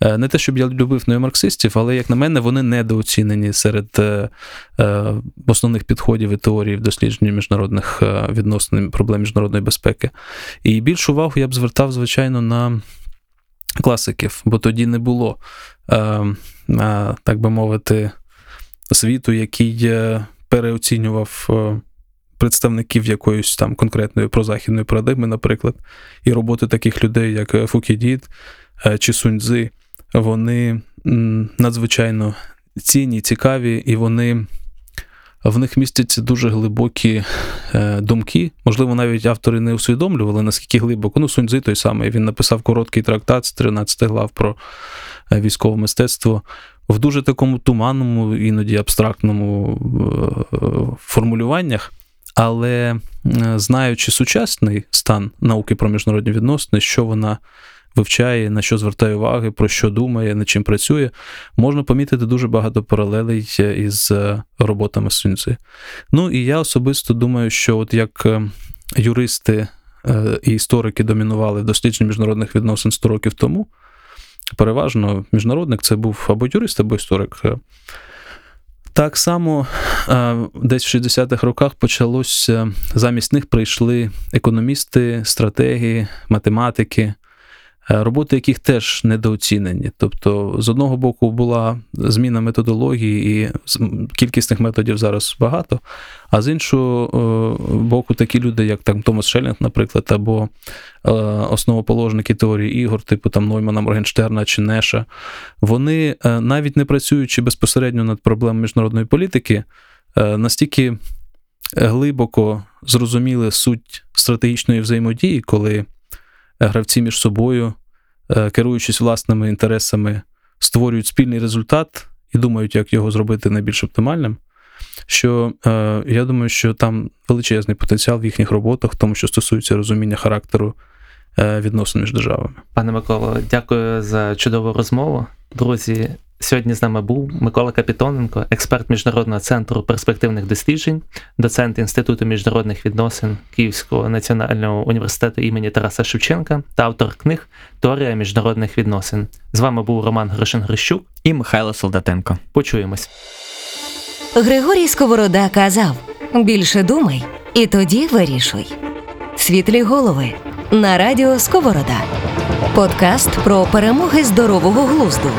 Е, не те, щоб я любив неомарксистів, але, як на мене, вони недооцінені серед е, е, основних підходів і теорій в дослідженні міжнародних відносин проблем міжнародної безпеки. І більшу увагу я б звертав, звичайно, на класиків, бо тоді не було, так би мовити, світу, який переоцінював е, представників якоїсь там конкретної прозахідної парадигми, наприклад, і роботи таких людей, як е, Фукідід е, чи Суньцзи, вони надзвичайно цінні, цікаві, і вони. В них містяться дуже глибокі е, думки. Можливо, навіть автори не усвідомлювали, наскільки глибоко. Ну, Суньцзи той самий, він написав короткий трактат з 13 глав про військове мистецтво в дуже такому туманному, іноді абстрактному е, формулюваннях. Але е, знаючи сучасний стан науки про міжнародні відносини, що вона вивчає, на що звертає уваги, про що думає, над чим працює, можна помітити дуже багато паралелей е, із роботами Суньци. Ну і я особисто думаю, що от як юристи і історики домінували в дослідженні міжнародних відносин 100 років тому, переважно міжнародник це був або юрист, або історик. Так само десь в 60-х роках почалося, замість них прийшли економісти, стратегії, математики, Е, роботи яких теж недооцінені. Тобто, з одного боку, була зміна методології, і кількісних методів зараз багато, а з іншого е, боку, такі люди, як там Томас Шелінг, наприклад, або е, основоположники теорії ігор, типу там Ноймана Моргенштерна чи Неша, вони навіть не працюючи безпосередньо над проблемами міжнародної політики, настільки глибоко зрозуміли суть стратегічної взаємодії, коли гравці між собою Е, керуючись власними інтересами, створюють спільний результат і думають, як його зробити найбільш оптимальним. Що е, я думаю, що там величезний потенціал в їхніх роботах, тому, що стосується розуміння характеру е, відносин між державами. Пане Миколо, дякую за чудову розмову. Друзі, Сьогодні з нами був Микола Капітоненко, експерт Міжнародного центру перспективних досліджень, доцент Інституту міжнародних відносин Київського національного університету імені Тараса Шевченка та автор книг Теорія міжнародних відносин. З вами був Роман Гришин Грищук і Михайло Солдатенко. Почуємось. Григорій Сковорода казав: більше думай, і тоді вирішуй. Світлі голови на радіо Сковорода. Подкаст про перемоги здорового глузду.